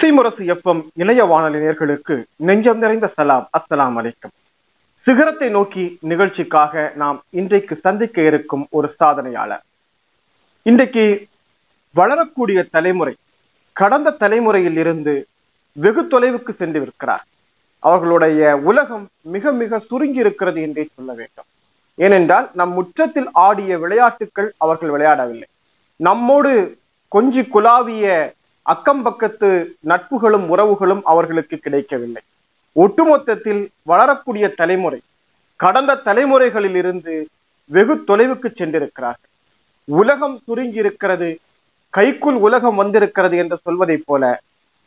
இசைமுரசு FM இளைய வானொலி நேர்களுக்கு நெஞ்சம் நிறைந்த சலாம். அஸ்லாம் அலைக்கும். சிகரத்தை நோக்கி நிகழ்ச்சிக்காக நாம் இன்றைக்கு சந்திக்க இருக்கும் ஒரு சாதனையாளர். இன்றைக்கு வளரக்கூடிய தலைமுறை கடந்த தலைமுறையில் இருந்து வெகு தொலைவுக்கு சென்றிருக்கிறார். அவர்களுடைய உலகம் மிக மிக சுருங்கி இருக்கிறது என்றே சொல்ல வேண்டும். ஏனென்றால் நம் முற்றத்தில் ஆடிய விளையாட்டுகள் அவர்கள் விளையாடவில்லை. நம்மோடு கொஞ்சி குலாவிய அக்கம் பக்கத்து நட்புகளும் உறவுகளும் அவர்களுக்கு கிடைக்கவில்லை. ஒட்டுமொத்தத்தில் வளரக்கூடிய தலைமுறை கடந்த தலைமுறைகளில் இருந்து வெகு தொலைவுக்கு சென்றிருக்கிறார்கள். உலகம் சுருங்கி இருக்கிறது கைக்குள் உலகம் வந்திருக்கிறது என்று சொல்வதைப் போல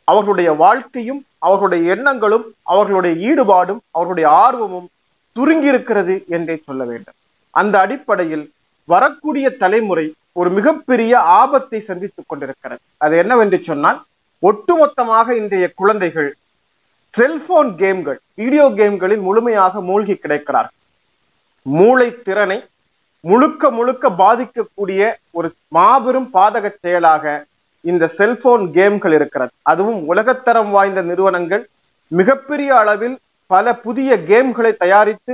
அவர்களுடைய வாழ்க்கையும் அவர்களுடைய எண்ணங்களும் அவர்களுடைய ஈடுபாடும் அவர்களுடைய ஆர்வமும் சுருங்கி இருக்கிறது என்றே சொல்ல வேண்டும். அந்த அடிப்படையில் வரக்கூடிய தலைமுறை ஒரு மிகப்பெரிய ஆபத்தை சந்தித்துக் கொண்டிருக்கிறது. அது என்னவென்று சொன்னால் ஒட்டுமொத்தமாக இன்றைய குழந்தைகள் செல்போன் கேம்கள் வீடியோ கேம்களில் முழுமையாக மூழ்கி கிடைக்கிறார்கள். மூளை திறனை முழுக்க முழுக்க பாதிக்கக்கூடிய ஒரு மாபெரும் பாதக செயலாக இந்த செல்போன் கேம்கள் இருக்கிறது. அதுவும் உலகத்தரம் வாய்ந்த நிறுவனங்கள் மிகப்பெரிய அளவில் பல புதிய கேம்களை தயாரித்து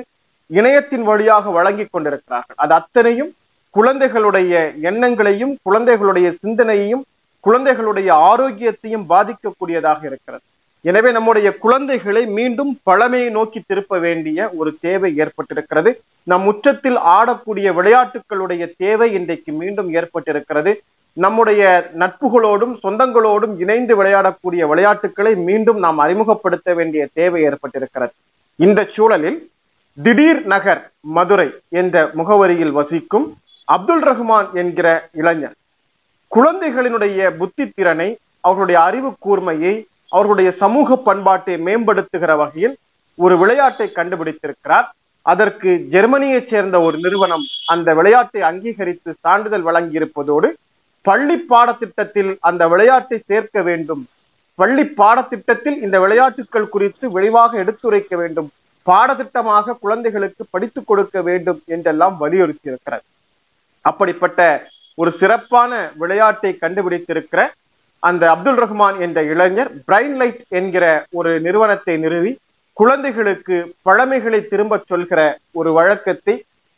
இணையத்தின் வழியாக வழங்கி கொண்டிருக்கிறார்கள். அது அத்தனையும் குழந்தைகளுடைய எண்ணங்களையும் குழந்தைகளுடைய சிந்தனையையும் குழந்தைகளுடைய ஆரோக்கியத்தையும் பாதிக்கக்கூடியதாக இருக்கிறது. எனவே நம்முடைய குழந்தைகளை மீண்டும் பழமையை நோக்கி திருப்ப வேண்டிய ஒரு தேவை ஏற்பட்டிருக்கிறது. நம் உச்சத்தில் ஆடக்கூடிய விளையாட்டுகளுடைய தேவை இன்றைக்கு மீண்டும் ஏற்பட்டிருக்கிறது. நம்முடைய நட்புகளோடும் சொந்தங்களோடும் இணைந்து விளையாடக்கூடிய விளையாட்டுகளை மீண்டும் நாம் அறிமுகப்படுத்த வேண்டிய தேவை ஏற்பட்டிருக்கிறது. இந்த சூழலில் திடீர் நகர் மதுரை என்ற முகவரியில் வசிக்கும் அப்துல் ரஹ்மான் என்கிற இளைஞர். குழந்தைகளினுடைய புத்தி திறனை அவர்களுடைய அறிவு கூர்மையை அவர்களுடைய சமூக பண்பாட்டை மேம்படுத்துகிற வகையில் ஒரு விளையாட்டை கண்டுபிடித்திருக்கிறார். அதற்கு ஜெர்மனியைச் சேர்ந்த ஒரு நிறுவனம் அந்த விளையாட்டை அங்கீகரித்து சான்றிதழ் வழங்கியிருப்பதோடு பள்ளி பாடத்திட்டத்தில் அந்த விளையாட்டை சேர்க்க வேண்டும். பள்ளி பாடத்திட்டத்தில் இந்த விளையாட்டுகள் குறித்து விரைவாக எடுத்துரைக்க வேண்டும் பாடத்திட்டமாக குழந்தைகளுக்கு படித்துக் கொடுக்க வேண்டும் என்றெல்லாம் வலியுறுத்தி இருக்கிறது அப்படிப்பட்ட ஒரு சிறப்பான விளையாட்டை கண்டுபிடித்திருக்கிற அந்த அப்துல் ரஹ்மான் என்ற இளைஞர் பிரைன் லைட் என்கிற ஒரு நிறுவனத்தை நிறுவி குழந்தைகளுக்கு பழமைகளை திரும்ப சொல்கிற ஒரு வழக்கத்தை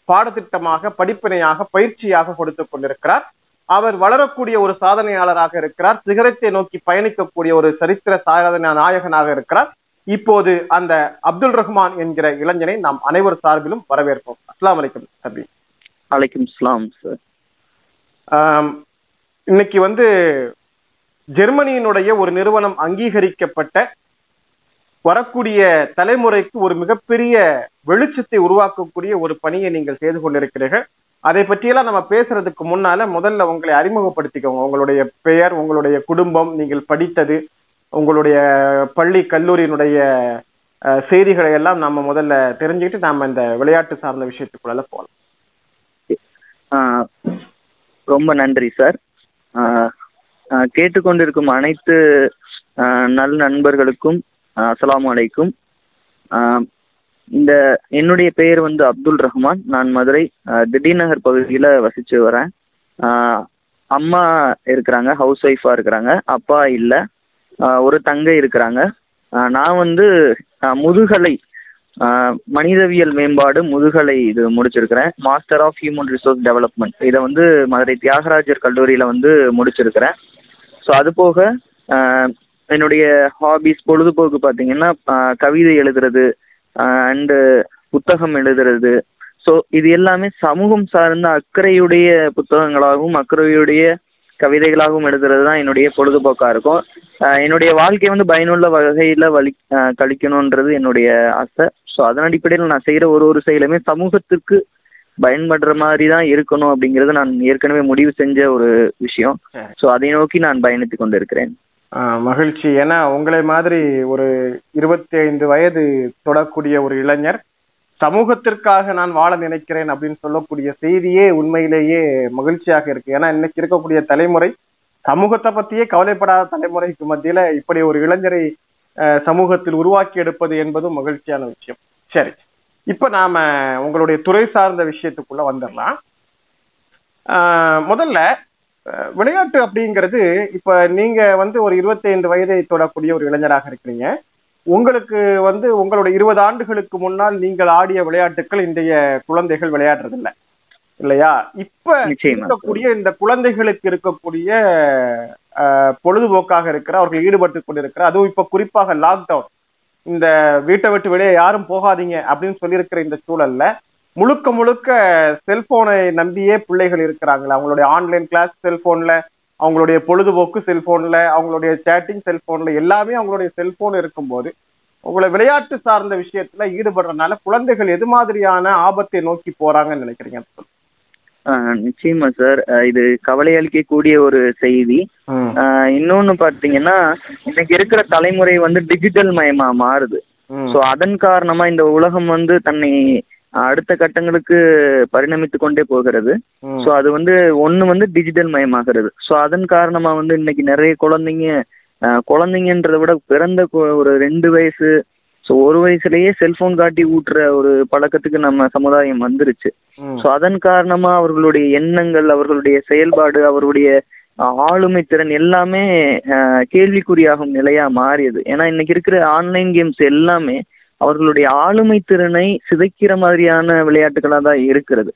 பாடத்திட்டமாக படிப்பினையாக பயிற்சியாக கொடுத்துக் கொண்டிருக்கிறார். அவர் வளரக்கூடிய ஒரு சாதனையாளராக இருக்கிறார். சிகரத்தை நோக்கி பயணிக்கக்கூடிய ஒரு சரித்திர சாதன நாயகனாக இருக்கிறார். இப்போது அந்த அப்துல் ரஹ்மான் என்கிற இளைஞனை நாம் அனைவர் சார்பிலும் வரவேற்போம். அஸ்லாம் வலைக்கம் சபி அலைக்கும் இஸ்லாம் சார். இன்னைக்கு வந்து ஜெர்மனியினுடைய ஒரு நிறுவனம் அங்கீகரிக்கப்பட்ட வரக்கூடிய தலைமுறைக்கு ஒரு மிகப்பெரிய வெளிச்சத்தை உருவாக்கக்கூடிய ஒரு பணியை நீங்கள் செய்து கொண்டிருக்கிறீர்கள். அதை பற்றியெல்லாம் நம்ம பேசுறதுக்கு முன்னால முதல்ல உங்களை அறிமுகப்படுத்திக்கோங்க. உங்களுடைய பெயர் உங்களுடைய குடும்பம் நீங்கள் படித்தது உங்களுடைய பள்ளி கல்லூரியினுடைய செய்திகளை எல்லாம் நம்ம முதல்ல தெரிஞ்சுக்கிட்டு நாம இந்த விளையாட்டு சார்ந்த விஷயத்துக்குள்ள போகலாம். ரொம்ப நன்றி சார். கேட்டுக்கொண்டிருக்கும் அனைத்து நல் நண்பர்களுக்கும் அஸ்லாம் வலைக்கும் இந்த என்னுடைய பெயர் வந்து அப்துல் ரஹ்மான். நான் மதுரை திடீர் நகர் பகுதியில் வசித்து வரேன். அம்மா இருக்கிறாங்க ஹவுஸ் ஒய்ஃபாக இருக்கிறாங்க. அப்பா இல்லை. ஒரு தங்கை இருக்கிறாங்க. நான் வந்து முதுகலை மனிதவியல் மேம்பாடு முதுகலை இது முடிச்சிருக்கிறேன். Master of human resource development இதை வந்து மதுரை தியாகராஜர் கல்லூரியில் வந்து முடிச்சிருக்கிறேன். ஸோ அது போக என்னுடைய ஹாபிஸ் பொழுதுபோக்கு பார்த்தீங்கன்னா கவிதை எழுதுறது அண்டு புத்தகம் எழுதுறது. ஸோ இது எல்லாமே சமூகம் சார்ந்த அக்கறையுடைய புத்தகங்களாகவும் அக்கறையுடைய கவிதைகளாகவும் எழுதுறது தான் என்னுடைய பொழுதுபோக்காக இருக்கும். என்னுடைய வாழ்க்கையை வந்து பயனுள்ள வகையில் வலி கழிக்கணுன்றது என்னுடைய ஆசை. ஸோ அதன் அடிப்படையில் நான் செய்கிற ஒரு ஒரு செயலுமே சமூகத்திற்கு பயன்படுற மாதிரி தான் இருக்கணும் அப்படிங்கிறது நான் ஏற்கனவே முடிவு செஞ்ச ஒரு விஷயம். ஸோ அதை நோக்கி நான் பயணித்து கொண்டு இருக்கிறேன் மகிழ்ச்சி. ஏன்னா உங்களை மாதிரி ஒரு இருபத்தி ஐந்து வயது தொடக்கூடிய ஒரு இளைஞர் சமூகத்திற்காக நான் வாழ நினைக்கிறேன் அப்படின்னு சொல்லக்கூடிய செய்தியே உண்மையிலேயே மகிழ்ச்சியாக இருக்கு. ஏன்னா இன்னைக்கு இருக்கக்கூடிய தலைமுறை சமூகத்தை பத்தியே கவலைப்படாத தலைமுறைக்கு மத்தியில இப்படி ஒரு இளைஞரை சமூகத்தில் உருவாக்கி எடுப்பது என்பதும் மகிழ்ச்சியான விஷயம். சரி. இப்ப நாம உங்களுடைய துறை சார்ந்த விஷயத்துக்குள்ள வந்துடலாம் முதல்ல விளையாட்டு அப்படிங்கிறது இப்ப நீங்க வந்து ஒரு 25 வயதை தொடக்கூடிய ஒரு இளைஞராக இருக்கிறீங்க. உங்களுக்கு வந்து உங்களுடைய இருபது ஆண்டுகளுக்கு முன்னால் நீங்கள் ஆடிய விளையாட்டுகள் இன்றைய குழந்தைகள் விளையாடுறதில்லை. இல்லையா? இப்ப இருக்கக்கூடிய இந்த குழந்தைகளுக்கு இருக்கக்கூடிய பொழுதுபோக்காக இருக்கிற அவர்கள் ஈடுபட்டு கொண்டிருக்கிற அதுவும் இப்ப குறிப்பாக லாக்டவுன் இந்த வீட்டை விட்டு வெளியே யாரும் போகாதீங்க அப்படின்னு சொல்லியிருக்கிற இந்த சூழல்ல முழுக்க முழுக்க செல்போனை நம்பியே பிள்ளைகள் இருக்கிறாங்களா. அவங்களுடைய ஆன்லைன் கிளாஸ் செல்போன்ல அவங்களுடைய பொழுதுபோக்கு செல்போன்ல அவங்களுடைய சேட்டிங் செல்போன்ல எல்லாமே அவங்களுடைய செல்போன் இருக்கும்போது உங்களை விளையாட்டு சார்ந்த விஷயத்துல ஈடுபடுறதுனால குழந்தைகள் எது மாதிரியான ஆபத்தை நோக்கி போறாங்கன்னு நினைக்கிறீங்க? நிச்சயமா சார் இது கவலை அளிக்கக்கூடிய ஒரு செய்தி. இன்னொன்னு பாத்தீங்கன்னா இன்னைக்கு இருக்கிற தலைமுறை வந்து டிஜிட்டல் மயமா மாறுது. ஸோ அதன் காரணமா இந்த உலகம் வந்து தன்னை அடுத்த கட்டங்களுக்கு பரிணமித்து கொண்டே போகிறது. ஸோ அது வந்து ஒன்று வந்து டிஜிட்டல் மயமாகிறது. ஸோ அதன் காரணமா வந்து இன்னைக்கு நிறைய குழந்தைங்க குழந்தைங்கன்றதை விட பிறந்த ஒரு ரெண்டு வயசு ஸோ ஒரு வயசுலயே செல்போன் காட்டி ஊட்டுற ஒரு பழக்கத்துக்கு நம்ம சமுதாயம் வந்துருச்சு. ஸோ அதன் காரணமா அவர்களுடைய எண்ணங்கள் அவர்களுடைய செயல்பாடு அவருடைய ஆளுமை திறன் எல்லாமே கேள்விக்குறியாகும் நிலையா மாறியது. ஏன்னா இன்னைக்கு இருக்கிற ஆன்லைன் கேம்ஸ் எல்லாமே அவர்களுடைய ஆளுமை திறனை சிதைக்கிற மாதிரியான விளையாட்டுகளாக தான் இருக்கிறது.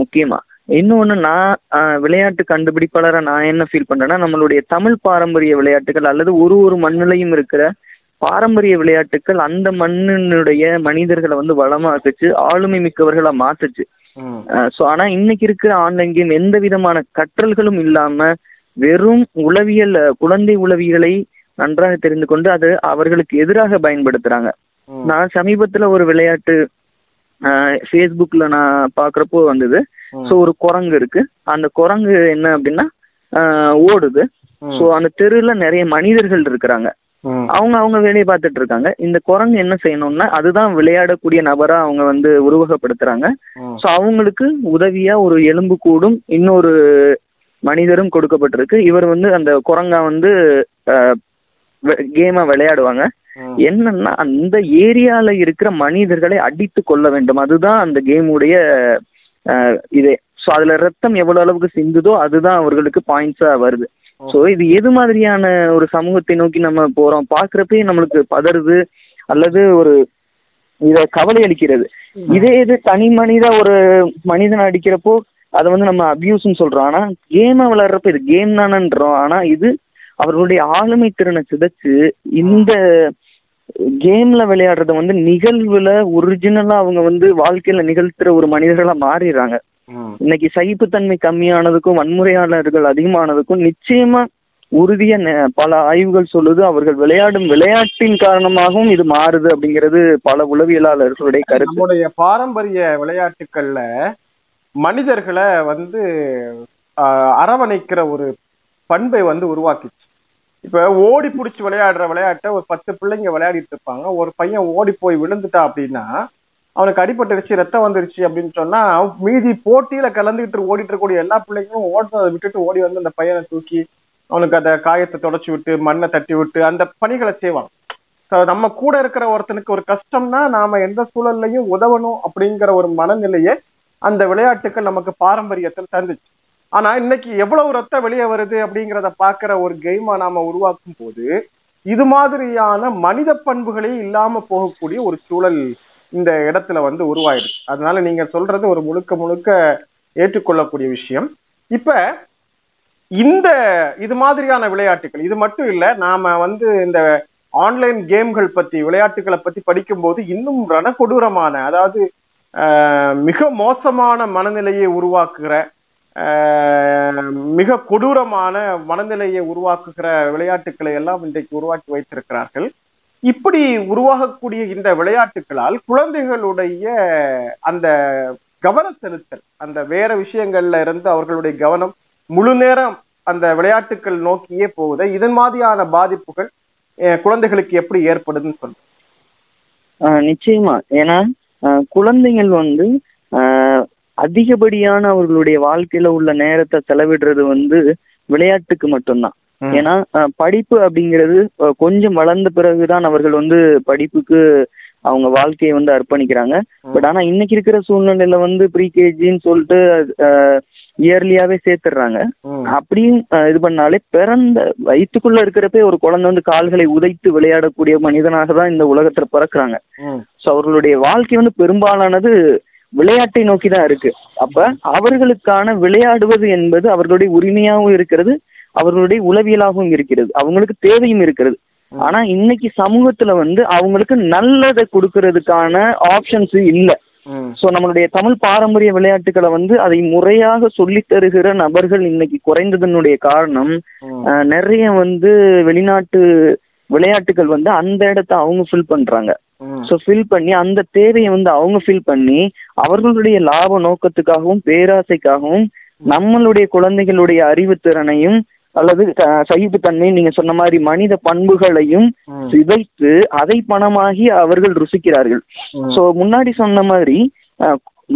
முக்கியமா. இன்னொன்று நான் விளையாட்டு கண்டுபிடிப்பாளராக நான் என்ன ஃபீல் பண்றேன்னா நம்மளுடைய தமிழ் பாரம்பரிய விளையாட்டுகள் அல்லது ஒரு ஒரு மண்ணிலையும் இருக்கிற பாரம்பரிய விளையாட்டுகள் அந்த மண்ணினுடைய மனிதர்களை வந்து வளமாக்குச்சு ஆளுமை மிக்கவர்களா மாத்துச்சு. ஸோ ஆனா இன்னைக்கு இருக்கிற ஆன்லைன் கேம் எந்த விதமான கற்றல்களும் இல்லாம வெறும் உளவியல் குழந்தை உளவியலை நன்றாக தெரிந்து கொண்டு அது அவர்களுக்கு எதிராக பயன்படுத்துறாங்க. நான் சமீபத்துல ஒரு விளையாட்டு ஃபேஸ்புக்ல நான் பார்க்குறப்போ வந்தது. ஸோ ஒரு குரங்கு இருக்கு. அந்த குரங்கு என்ன அப்படின்னா ஓடுது. ஸோ அந்த தெருவில் நிறைய மனிதர்கள் இருக்கிறாங்க. அவங்க அவங்க வேலையை பார்த்துட்டு இருக்காங்க. இந்த குரங்கு என்ன செய்யணும்னா அதுதான் விளையாடக்கூடிய நபரா அவங்க வந்து உருவகப்படுத்துறாங்க. ஸோ அவங்களுக்கு உதவியா ஒரு எலும்பு கூடும் இன்னொரு மனிதரும் கொடுக்கப்பட்டிருக்கு. இவர் வந்து அந்த குரங்கா வந்து கேமை விளையாடுவாங்க. என்னன்னா அந்த ஏரியால இருக்கிற மனிதர்களை அடித்து கொள்ள வேண்டும். அதுதான் அந்த கேமுடைய இதே. ஸோ அதுல ரத்தம் எவ்வளவு அளவுக்கு சிந்துதோ அதுதான் அவர்களுக்கு பாயிண்ட்ஸா வருது. ஸோ இது எது மாதிரியான ஒரு சமூகத்தை நோக்கி நம்ம போறோம்? பார்க்குறப்பே நம்மளுக்கு பதறுது அல்லது ஒரு இத கவலை அளிக்கிறது. இதே இது தனி மனிதா ஒரு மனிதனை அடிக்கிறப்போ அதை வந்து நம்ம அபியூஸ்னு சொல்றோம். ஆனா கேமை விளையாடுறப்ப இது கேம் தானன்றோம். ஆனா இது அவர்களுடைய ஆளுமை திறனை சிதைச்சு இந்த கேம்ல விளையாடுறத வந்து நிகழ்வுல ஒரிஜினலா அவங்க வந்து வாழ்க்கையில நிகழ்த்துற ஒரு மனிதர்களா மாறிடுறாங்க. இன்னைக்கு சகிப்புத்தன்மை கம்மியானதுக்கும் வன்முறையாளர்கள் அதிகமானதுக்கும் நிச்சயமா உறுதியா பல ஆய்வுகள் சொல்லுது. அவர்கள் விளையாடும் விளையாட்டின் காரணமாகவும் இது மாறுது அப்படிங்கிறது பல உளவியலாளர்களுடைய கருத்து. நம்முடைய பாரம்பரிய விளையாட்டுக்கள்ல மனிதர்களை வந்து அரவணைக்கிற ஒரு பண்பை வந்து உருவாக்கிச்சு. இப்ப ஓடி பிடிச்சி விளையாடுற விளையாட்டை ஒரு பத்து பிள்ளைங்க விளையாடிட்டு இருப்பாங்க. ஒரு பையன் ஓடி போய் விழுந்துட்டா அப்படின்னா அவனுக்கு அடிபட்டுருச்சு ரத்தம் வந்துருச்சு அப்படின்னு சொன்னா மீதி போட்டியில கலந்துகிட்டு ஓடிட்டு இருக்கக்கூடிய எல்லா பிள்ளைங்களும் ஓடுறதை விட்டுட்டு ஓடி வந்து அந்த பையனை தூக்கி அவனுக்கு அந்த காயத்தை தொடச்சி விட்டு மண்ணை தட்டி விட்டு அந்த பணிகளை செய்வாங்க நம்ம கூட இருக்கிற ஒருத்தனுக்கு ஒரு கஷ்டம்னா நாம எந்த சூழல்லையும் உதவணும் அப்படிங்கிற ஒரு மனநிலையை அந்த விளையாட்டுகள் நமக்கு பாரம்பரியத்தில் தந்துச்சு. ஆனா இன்னைக்கு எவ்வளவு ரத்தம் வெளியே வருது அப்படிங்கிறத பாக்குற ஒரு கேமா நாம உருவாக்கும் போது இது மாதிரியான மனித பண்புகளே இல்லாம போகக்கூடிய ஒரு சூழல் இந்த இடத்துல வந்து உருவாயிடுது அதனால நீங்க சொல்றது ஒரு முழுக்க முழுக்க ஏற்றுக்கொள்ளக்கூடிய விஷயம். இப்ப இந்த இது மாதிரியான விளையாட்டுகள் இது மட்டும் இல்ல நாம வந்து இந்த ஆன்லைன் கேம்கள் பத்தி விளையாட்டுகளை பத்தி படிக்கும்போது இன்னும் ரணக்கொடூரமான அதாவது மிக மோசமான மனநிலையை உருவாக்குகிற மிக கொடூரமான மனநிலையை உருவாக்குகிற விளையாட்டுகளை எல்லாம் இன்றைக்கு உருவாக்கி வைத்திருக்கிறார்கள். இப்படி உருவாகக்கூடிய இந்த விளையாட்டுகளால் குழந்தைகளுடைய அந்த கவன செலுத்தல் அந்த வேற விஷயங்கள்ல இருந்து அவர்களுடைய கவனம் முழு நேரம் அந்த விளையாட்டுகள் நோக்கியே போகுது. இதன் மாதிரியான பாதிப்புகள் குழந்தைகளுக்கு எப்படி ஏற்படுதுன்னு சொல்றேன் ஆஹ் நிச்சயமா. ஏன்னா ஆஹ் குழந்தைகள் வந்து ஆஹ் அதிகப்படியான அவர்களுடைய வாழ்க்கையில உள்ள நேரத்தை செலவிடுறது வந்து விளையாட்டுக்கு மட்டும்தான். ஏன்னா படிப்பு அப்படிங்கிறது கொஞ்சம் வளர்ந்த பிறகுதான் அவர்கள் வந்து படிப்புக்கு அவங்க வாழ்க்கையை வந்து அர்ப்பணிக்கிறாங்க. பட் ஆனா இன்னைக்கு இருக்கிற சூழ்நிலையில வந்து ப்ரீகேஜின்னு சொல்லிட்டு இயர்லியாவே சேர்த்துடுறாங்க. அப்படியும் இது பண்ணாலே பிறந்த வயிற்றுக்குள்ள இருக்கிறப்பே ஒரு குழந்தை வந்து கால்களை உதைத்து விளையாடக்கூடிய மனிதனாக தான் இந்த உலகத்துல பிறக்குறாங்க. ஸோ அவர்களுடைய வாழ்க்கை வந்து பெரும்பாலானது விளையாட்டை நோக்கி தான் இருக்கு. அப்ப அவர்களுக்கான விளையாடுவது என்பது அவர்களுடைய உரிமையாகவும் இருக்கிறது. அவர்களுடைய உளவியலாகவும் இருக்கிறது அவங்களுக்கு தேவையும் இருக்கிறது. ஆனா இன்னைக்கு சமூகத்துல வந்து அவங்களுக்கு நல்லதை கொடுக்கறதுக்கான ஆப்ஷன்ஸ் இல்ல. ஸோ நம்மளுடைய தமிழ் பாரம்பரிய விளையாட்டுகளை வந்து அதை முறையாக சொல்லித் தருகிற நபர்கள் இன்னைக்கு குறைந்ததனுடைய காரணம் நிறைய வந்து வெளிநாட்டு விளையாட்டுகள் வந்து அந்த இடத்த அவங்க ஃபில் பண்றாங்க. ஸோ ஃபில் பண்ணி அந்த தேவையை வந்து அவங்க ஃபில் பண்ணி அவர்களுடைய லாப நோக்கத்துக்காகவும் பேராசைக்காகவும் நம்மளுடைய குழந்தைகளுடைய அறிவுத்திறனையும் அல்லது அஹ், சகிப்புத்தன்மை நீங்க சொன்ன மாதிரி மனித பண்புகளையும். சிதைத்து அதை பணமாகி அவர்கள் ருசிக்கிறார்கள். ஸோ முன்னாடி சொன்ன மாதிரி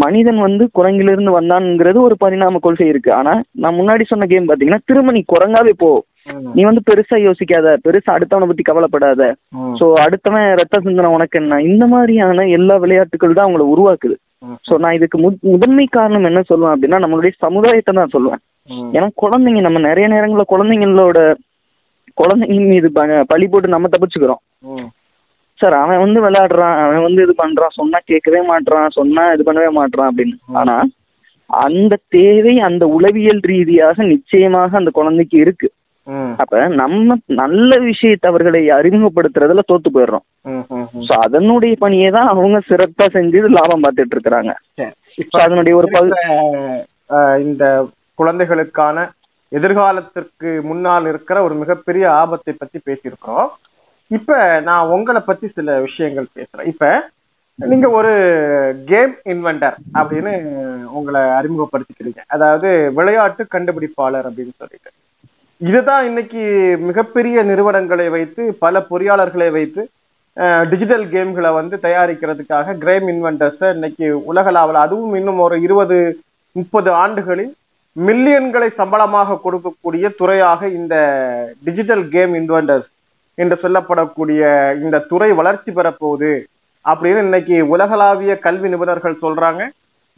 மனிதன் வந்து குரங்கிலிருந்து வந்தான்ங்கிறது ஒரு பரிணாம கொள்கை இருக்கு ஆனா நான் முன்னாடி சொன்ன கேம் பாத்தீங்கன்னா திரும்ப நீ குரங்காவே போ. நீ வந்து பெருசா யோசிக்காத பெருசா அடுத்தவனை பத்தி கவலைப்படாத. ஸோ அடுத்தவன் ரத்த சிந்தனை உனக்கு என்ன இந்த மாதிரியான எல்லா விளையாட்டுகள் தான் அவங்கள உருவாக்குது. ஸோ நான் இதுக்கு முதன்மை காரணம் என்ன சொல்லுவேன் அப்படின்னா நம்மளுடைய சமுதாயத்தை தான் சொல்லுவேன். ஏன்னா குழந்தைங்க நம்ம நிறைய நேரங்களில் குழந்தைங்களோட குழந்தைங்க மீது பழி போட்டு நம்ம தப்பிச்சுக்கிறோம். சார் அவன் வந்து விளையாடுறான் அவன் வந்து இது பண்றான் சொன்னா கேட்கவே மாட்றான் சொன்னா இது பண்ணவே மாட்றான் அப்படின்னு. ஆனா அந்த தேவை அந்த உளவியல் ரீதியாக நிச்சயமாக அந்த குழந்தைக்கு இருக்கு. அப்ப நம்ம நல்ல விஷயத்தை அவர்களை அறிமுகப்படுத்துறதுல தோத்து போயிடுறோம். ஸோ அதனுடைய பணியை தான் அவங்க சிறப்பா செஞ்சு லாபம் பார்த்துட்டு இருக்கிறாங்க அதனுடைய ஒரு பகு அஹ், இந்த குழந்தைகளுக்கான எதிர்காலத்திற்கு முன்னால் இருக்கிற ஒரு மிகப்பெரிய ஆபத்தை பத்தி பேசியிருக்கிறோம். இப்ப நான் உங்களை பத்தி சில விஷயங்கள் பேசுறேன். இப்ப நீங்க ஒரு கேம் இன்வென்டர் அப்படின்னு உங்களை அறிமுகப்படுத்திக்கிறீங்க. அதாவது விளையாட்டு கண்டுபிடிப்பாளர் அப்படின்னு சொல்லிட்டு. இதுதான் இன்னைக்கு மிகப்பெரிய நிறுவனங்களை வைத்து பல பொறியாளர்களை வைத்து டிஜிட்டல் கேம்களை வந்து தயாரிக்கிறதுக்காக கிரேம் இன்வென்டர்ஸ் இன்னைக்கு உலகளாவில் அதுவும் இன்னும் ஒரு இருபது முப்பது ஆண்டுகளில் மில்லியன்களை சம்பளமாக கொடுக்கக்கூடிய துறையாக இந்த டிஜிட்டல் கேம் இன்வென்டர்ஸ் என்று சொல்லப்படக்கூடிய இந்த துறை வளர்ச்சி பெறப்போகுது அப்படின்னு இன்னைக்கு உலகளாவிய கல்வி நிபுணர்கள் சொல்றாங்க.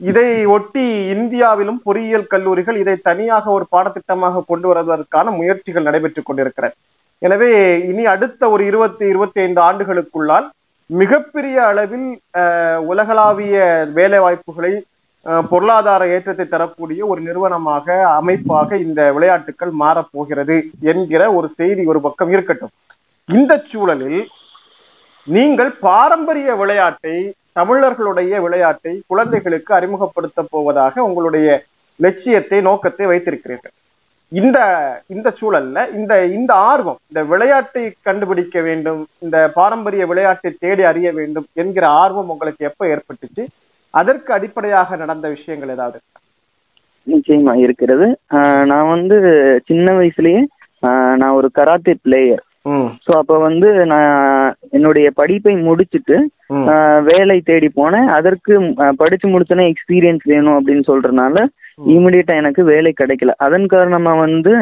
இதை ஒட்டி இந்தியாவிலும் பொறியியல் கல்லூரிகள் இதை தனியாக ஒரு பாடத்திட்டமாக கொண்டு வருவதற்கான முயற்சிகள் நடைபெற்றுக் கொண்டிருக்கிறது. எனவே இனி அடுத்த ஒரு இருபத்தி இருபத்தி ஐந்து ஆண்டுகளுக்குள்ளால் மிகப்பெரிய அளவில் உலகளாவிய வேலை வாய்ப்புகளை பொருளாதார ஏற்றத்தை தரக்கூடிய ஒரு நிறுவனமாக அமைப்பாக இந்த விளையாட்டுகள் மாறப்போகிறது என்கிற ஒரு செய்தி ஒரு பக்கம் இருக்கட்டும். இந்த சூழலில் நீங்கள் பாரம்பரிய விளையாட்டை தமிழர்களுடைய விளையாட்டை குழந்தைகளுக்கு அறிமுகப்படுத்த போவதாக உங்களுடைய லட்சியத்தை நோக்கத்தை வைத்திருக்கிறீர்கள். இந்த இந்த சூழல்ல இந்த இந்த ஆர்வம் இந்த விளையாட்டை கண்டுபிடிக்க வேண்டும் இந்த பாரம்பரிய விளையாட்டை தேடி அறிய வேண்டும் என்கிற ஆர்வம் உங்களுக்கு எப்ப ஏற்பட்டுச்சு? அதற்கு அடிப்படையாக நடந்த விஷயங்கள் ஏதாவது? நிச்சயமா இருக்கிறது. நான் வந்து சின்ன வயசுலயே நான் ஒரு கராத்தே பிளேயர். ஸோ அப்போ வந்து நான் என்னுடைய படிப்பை முடிச்சுட்டு வேலை தேடி போனேன். அதற்கு படிச்சு முடிச்சோன்னே எக்ஸ்பீரியன்ஸ் வேணும் அப்படின்னு சொல்றதுனால இமிடியேட்டா எனக்கு வேலை கிடைக்கல. அதன் காரணமா வந்து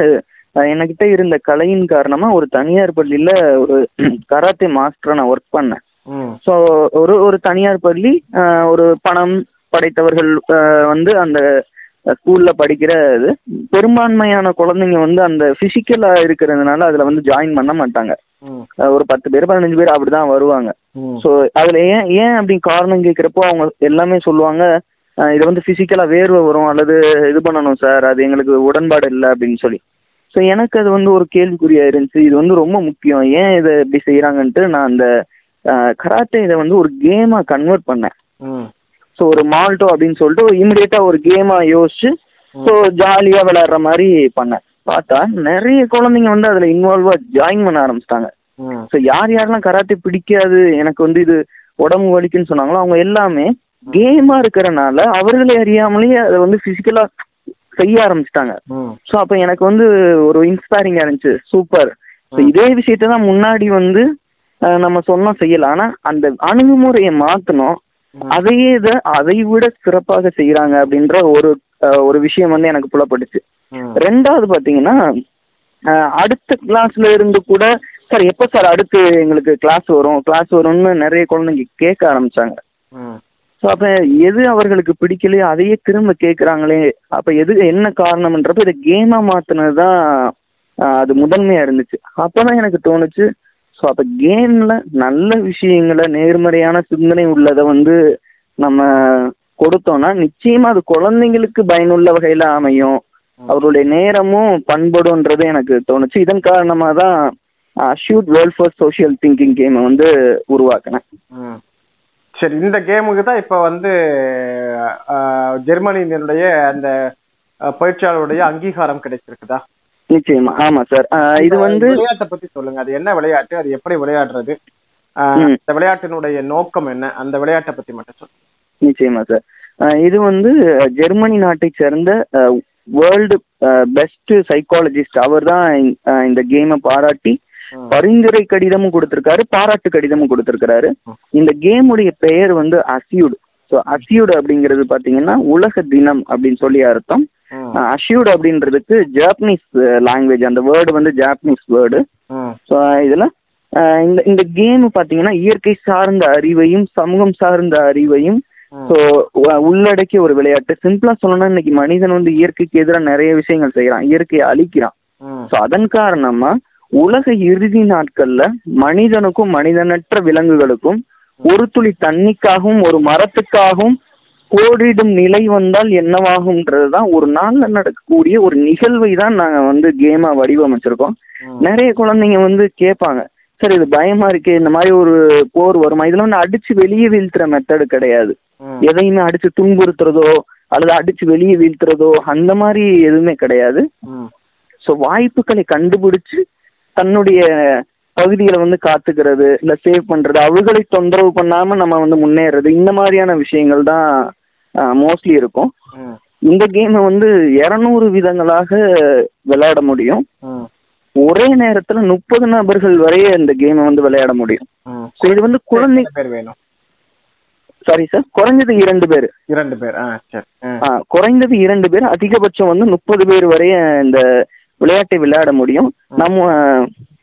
என்கிட்ட இருந்த கலையின் காரணமா ஒரு தனியார் பள்ளியில ஒரு கராத்தே மாஸ்டரா நான் ஒர்க் பண்ணேன். ஸோ ஒரு ஒரு தனியார் பள்ளி ஒரு பணம் படைத்தவர்கள் வந்து அந்த ஸ்கூல்ல படிக்கிற இது. பெரும்பான்மையான குழந்தைங்க வந்து அந்த பிசிக்கலா இருக்கிறதுனால அதுல வந்து ஜாயின் பண்ண மாட்டாங்க. ஒரு பத்து பேர் பதினஞ்சு பேர் அப்படிதான் வருவாங்க. ஸோ அதுல ஏன் ஏன் அப்படி காரணம் கேட்குறப்போ அவங்க எல்லாமே சொல்லுவாங்க இது வந்து பிசிக்கலா வேர்வை வரும் அல்லது இது பண்ணணும் சார் அது எங்களுக்கு உடன்பாடு இல்லை அப்படின்னு சொல்லி. ஸோ எனக்கு அது வந்து ஒரு கேள்விக்குறியா இருந்துச்சு. இது வந்து ரொம்ப முக்கியம். ஏன் இதை இப்படி செய்யறாங்கன்ட்டு நான் அந்த கராத்தே இதை வந்து ஒரு கேமா கன்வெர்ட் பண்ணேன். ஸோ ஒரு மால்டோ அப்படின்னு சொல்லிட்டு இமிடியேட்டா ஒரு கேமா யோசிச்சு ஸோ ஜாலியா விளையாடுற மாதிரி பண்ணேன். பார்த்தா நிறைய குழந்தைங்க வந்து அதுல இன்வால்வா ஜாயின் பண்ண ஆரம்பிச்சிட்டாங்க. ஸோ யார் யாரெல்லாம் கராத்தே பிடிக்காது எனக்கு வந்து இது உடம்பு வலிக்குன்னு சொன்னாங்களோ அவங்க எல்லாமே கேமா இருக்கிறனால அவர்களே அறியாமலேயே அதை வந்து பிசிக்கலா செய்ய ஆரம்பிச்சிட்டாங்க. ஸோ அப்போ எனக்கு வந்து ஒரு இன்ஸ்பைரிங்கா இருந்துச்சு. Super so. இதே விஷயத்தை தான் முன்னாடி வந்து நம்ம சொன்னோம் செய்யலாம். ஆனா அந்த அணுகுமுறையை மாத்தணும். அதையே இதை அதை விட சிறப்பாக செய்யறாங்க அப்படின்ற ஒரு ஒரு விஷயம் வந்து எனக்கு புலப்பட்டுச்சு ரெண்டாவது பாத்தீங்கன்னா அடுத்த கிளாஸ்ல இருந்து கூட சார் எப்போ சார் அடுத்து எங்களுக்கு கிளாஸ் வரும்? கிளாஸ் வரும்னு நிறைய குழந்தைங்க கேட்க ஆரம்பிச்சாங்க. ஸோ அப்போ எது அவர்களுக்கு பிடிக்கலையோ அதையே திரும்ப கேட்குறாங்களே அப்போ எது என்ன காரணம்ன்றப்ப இதை கேமாக மாற்றினது தான் அது முதன்மையாக இருந்துச்சு. அப்போ தான் எனக்கு தோணுச்சு ஸோ அப்போ கேமில் நல்ல விஷயங்களை நேர்மறையான சிந்தனை உள்ளதை வந்து நம்ம கொடுத்தோம்னா நிச்சயமாக அது குழந்தைங்களுக்கு பயனுள்ள வகையில் அமையும். அவருடைய நேரமும் பண்படுன்றது எனக்கு தோணுச்சு. இதன் காரணமாக தான் அஷ்யூட் வேர்ல்ட் ஃபார் சோஷியல் திங்கிங் கேமை வந்து உருவாக்கினேன். சரி இந்த கேமுக்கு தான் இப்ப வந்து ஜெர்மனியினுடைய அந்த பயிற்சியாளருடைய அங்கீகாரம் கிடைச்சிருக்குதா? நிச்சயமா. ஆமாம் சார் இது வந்து விளையாட்டை பத்தி சொல்லுங்க. அது என்ன விளையாட்டு? அது எப்படி விளையாடுறது. இந்த விளையாட்டினுடைய நோக்கம் என்ன? அந்த விளையாட்டை பத்தி மட்டும் சொல்லுங்க நிச்சயமா சார் இது வந்து ஜெர்மனி நாட்டை சேர்ந்த வேர்ல்டு பெஸ்ட் சைக்காலஜிஸ்ட் அவர் தான் இந்த கேமை பாராட்டி. பரிந்துரை கடிதமும் கொடுத்திருக்காரு பாராட்டு கடிதமும் கொடுத்திருக்காரு ம். இந்த கேமுடைய பெயர் வந்து அசியூட். ஸோ அசியூட் அப்படிங்கிறது பார்த்தீங்கன்னா உலக தினம் அப்படின்னு சொல்லி அர்த்தம். ம். அஷ்யூட் அப்படின்றதுக்கு ஜாப்பனீஸ் லாங்குவேஜ் அந்த வேர்டு வந்து ஜாப்பனீஸ் வேர்டு. ஸோ இதில் இந்த இந்த கேம் பார்த்தீங்கன்னா இயற்கை சார்ந்த அறிவையும் சமூகம் சார்ந்த அறிவையும். ஸோ உள்ளடக்கிய ஒரு விளையாட்டு சிம்பிளா சொல்லணும்னா இன்னைக்கு மனிதன் வந்து இயற்கைக்கு எதிராக நிறைய விஷயங்கள் செய்யறான் இயற்கையை அழிக்கிறான். ஸோ அதன் காரணமா உலக இறுதி நாட்கள்ல மனிதனுக்கும் மனிதனற்ற விலங்குகளுக்கும் ஒரு துளி தண்ணிக்காகவும் ஒரு மரத்துக்காகவும் போரிடும் நிலை வந்தால் என்னவாகும்ன்றது தான் ஒரு நாள்ல நடக்கக்கூடிய ஒரு நிகழ்வை தான் நாங்க வந்து கேமா வடிவமைச்சிருக்கோம். நிறைய குழந்தைங்க வந்து கேட்பாங்க சார் இது பயமா இருக்கே இந்த மாதிரி ஒரு போர் வருமா இதுல வந்து அடிச்சு வெளியே வீழ்த்துற மெத்தடு கிடையாது. எதையுமே அடிச்சு துன்புறுத்துறதோ அல்லது அடிச்சு வெளியே வீழ்த்துறதோ அந்த மாதிரி எதுவுமே கிடையாது. ஸோ வாய்ப்புகளை கண்டுபிடிச்சு தன்னுடைய பகுதிகளை வந்து காத்துக்கிறது இல்லை சேவ் பண்றது அவர்களை தொந்தரவு பண்ணாம நம்ம வந்து முன்னேறது இந்த மாதிரியான விஷயங்கள் தான் மோஸ்ட்லி இருக்கும். இந்த கேமை வந்து இரநூறு விதங்களாக விளையாட முடியும். ஒரே நேரத்துல முப்பது நபர்கள் வரைய இந்த கேமை வந்து விளையாட முடியும். ஸோ இது வந்து குழந்தை பேர் வேணும்? சாரி சார் குறைஞ்சது இரண்டு பேர். இரண்டு பேர். குறைந்தது இரண்டு பேர். அதிகபட்சம் வந்து முப்பது பேர் வரைய இந்த விளையாட்டை விளையாட முடியும். நம்ம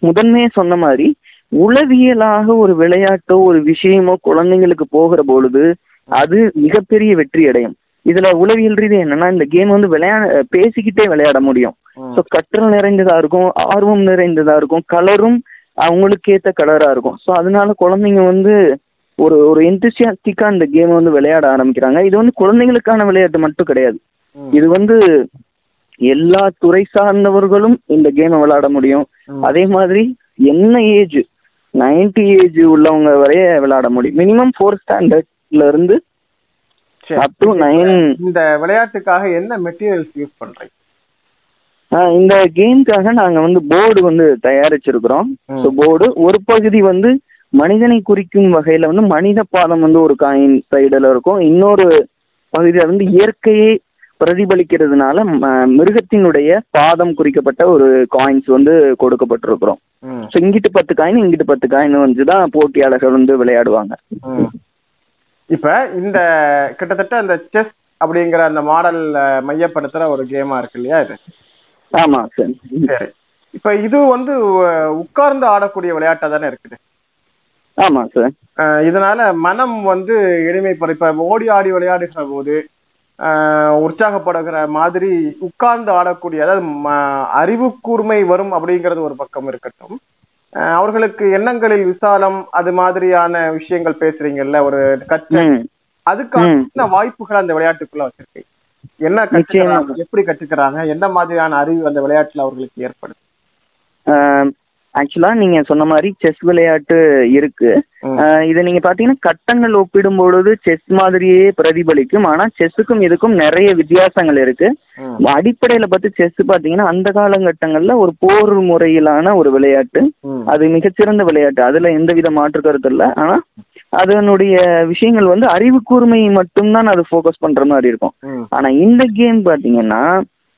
முதன்மையே சொன்ன மாதிரி உளவியலாக ஒரு விளையாட்டோ ஒரு விஷயமோ குழந்தைங்களுக்கு போகிற பொழுது அது மிகப்பெரிய வெற்றி அடையும். இதுல உளவியல் ரீதி என்னன்னா இந்த கேம் வந்து விளையாட பேசிக்கிட்டே விளையாட முடியும். ஸோ கற்றல் நிறைந்ததா இருக்கும் ஆர்வம் நிறைந்ததா இருக்கும் கலரும் அவங்களுக்கு ஏத்த கலரா இருக்கும். ஸோ அதனால குழந்தைங்க வந்து ஒரு ஒரு எந்தசியாஸ்டிக்கா இந்த கேம் வந்து விளையாட ஆரம்பிக்கிறாங்க. இது வந்து குழந்தைங்களுக்கான விளையாட்டு மட்டும் கிடையாது. இது வந்து எல்லா துறை சார்ந்தவர்களும் இந்த கேமை விளையாட முடியும். அதே மாதிரி என்ன ஏஜ் நைன்டி ஏஜ் உள்ளவங்க வரைய விளையாட முடியும். மினிமம் ஃபோர் ஸ்டாண்டர்ட்ல இருந்து. அப் டு நைன் இந்த விளையாட்டுக்காக என்ன மெட்டீரியல்ஸ் யூஸ் பண்றீங்க இந்த கேமுக்காக நாங்க வந்து போர்டு வந்து தயாரிச்சிருக்கிறோம். ஸோ போர்டு ஒரு பகுதி வந்து மனிதனை குறிக்கும் வகையில வந்து மனித பாதம் வந்து ஒரு காயின் சைடுல இருக்கும் இன்னொரு பகுதியில வந்து இயற்கையை பிரதிபலிக்கிறதுனால மிருகத்தினுடைய பாதம் குறிக்கப்பட்ட ஒரு காயின்ஸ் வந்து கொடுக்கப்பட்டிருக்கிறோம். ஸோ இங்கிட்டு பத்து காயின் இங்கிட்டு பத்து காயின் வந்து தான் போட்டியாளர்கள் வந்து விளையாடுவாங்க. இப்ப இந்த கிட்டத்தட்ட அந்த செஸ் அப்படிங்கிற அந்த மாடல் மையப்படுத்துற ஒரு கேமா இருக்கு இல்லையா இது? ஆமா சார். இப்ப இது வந்து உட்கார்ந்து ஆடக்கூடிய விளையாட்டா தானே இருக்குது? ஆமா சார். இதனால மனம் வந்து எளிமைப்படும் இப்ப ஓடி ஆடி விளையாடுகிற போது உற்சாகப்படுகிற மாதிரி உட்கார்ந்து ஆடக்கூடிய அதாவது அறிவு கூர்மை வரும் அப்படிங்கிறது ஒரு பக்கம் இருக்கட்டும். அவர்களுக்கு எண்ணங்களில் விசாலம் அது மாதிரியான விஷயங்கள் பேசுறீங்கல்ல ஒரு ம். அதுக்கான வாய்ப்புகள் அந்த விளையாட்டுக்குள்ள வச்சிருக்கு என்ன. கற்றுக்கிறாங்க எப்படி கற்றுக்கிறாங்க? என்ன மாதிரியான அறிவு அந்த விளையாட்டுல அவர்களுக்கு ஏற்படுது? ஆக்சுவலா நீங்க சொன்ன மாதிரி செஸ் விளையாட்டு இருக்கு. இதை நீங்க பாத்தீங்கன்னா கட்டங்கள் ஒப்பிடும் பொழுது செஸ் மாதிரியே பிரதிபலிக்கும். ஆனா செஸ்ஸுக்கும் இதுக்கும் நிறைய வித்தியாசங்கள் இருக்கு. அடிப்படையில பார்த்து செஸ் பாத்தீங்கன்னா அந்த காலகட்டங்கள்ல ஒரு போர் முறையிலான ஒரு விளையாட்டு. அது மிகச்சிறந்த விளையாட்டு. அதுல எந்தவித மாற்று கருத்து இல்லை. ஆனா அதனுடைய விஷயங்கள் வந்து அறிவு கூர்மையை மட்டும்தான் அது ஃபோக்கஸ் பண்ற மாதிரி இருக்கும். ஆனா இந்த கேம் பாத்தீங்கன்னா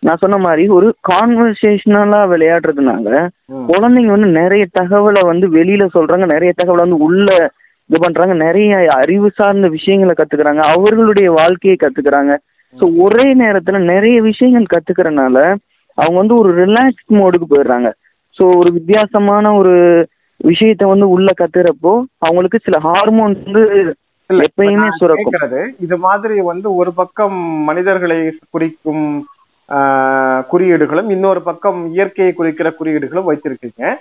நான் சொன்ன மாதிரி ஒரு கான்வர்சேஷனலா விளையாடுறதுனால. குழந்தைங்க வந்து நிறைய தகவலை வந்து வெளியில சொல்றாங்க நிறைய தகவலை வந்து உள்ள இது பண்றாங்க நிறைய அறிவு சார்ந்த விஷயங்களை கத்துக்கிறாங்க அவர்களுடைய வாழ்க்கையை கத்துக்கிறாங்க. ஸோ ஒரே நேரத்துல நிறைய விஷயங்கள் கத்துக்கிறனால அவங்க வந்து ஒரு ரிலாக்ஸ் மோடுக்கு போயிடுறாங்க. ஸோ ஒரு வித்தியாசமான ஒரு விஷயத்த வந்து உள்ள கத்துறப்போ அவங்களுக்கு சில ஹார்மோன்ஸ் வந்து எப்பயுமே சுரக்கும். இது மாதிரி வந்து ஒரு பக்கம் மனிதர்களை குறிக்கும் குறியீடுகளும் இன்னொரு பக்கம் இயற்கையை குறிக்கிற குறியீடுகளும் வைத்திருக்கீங்க.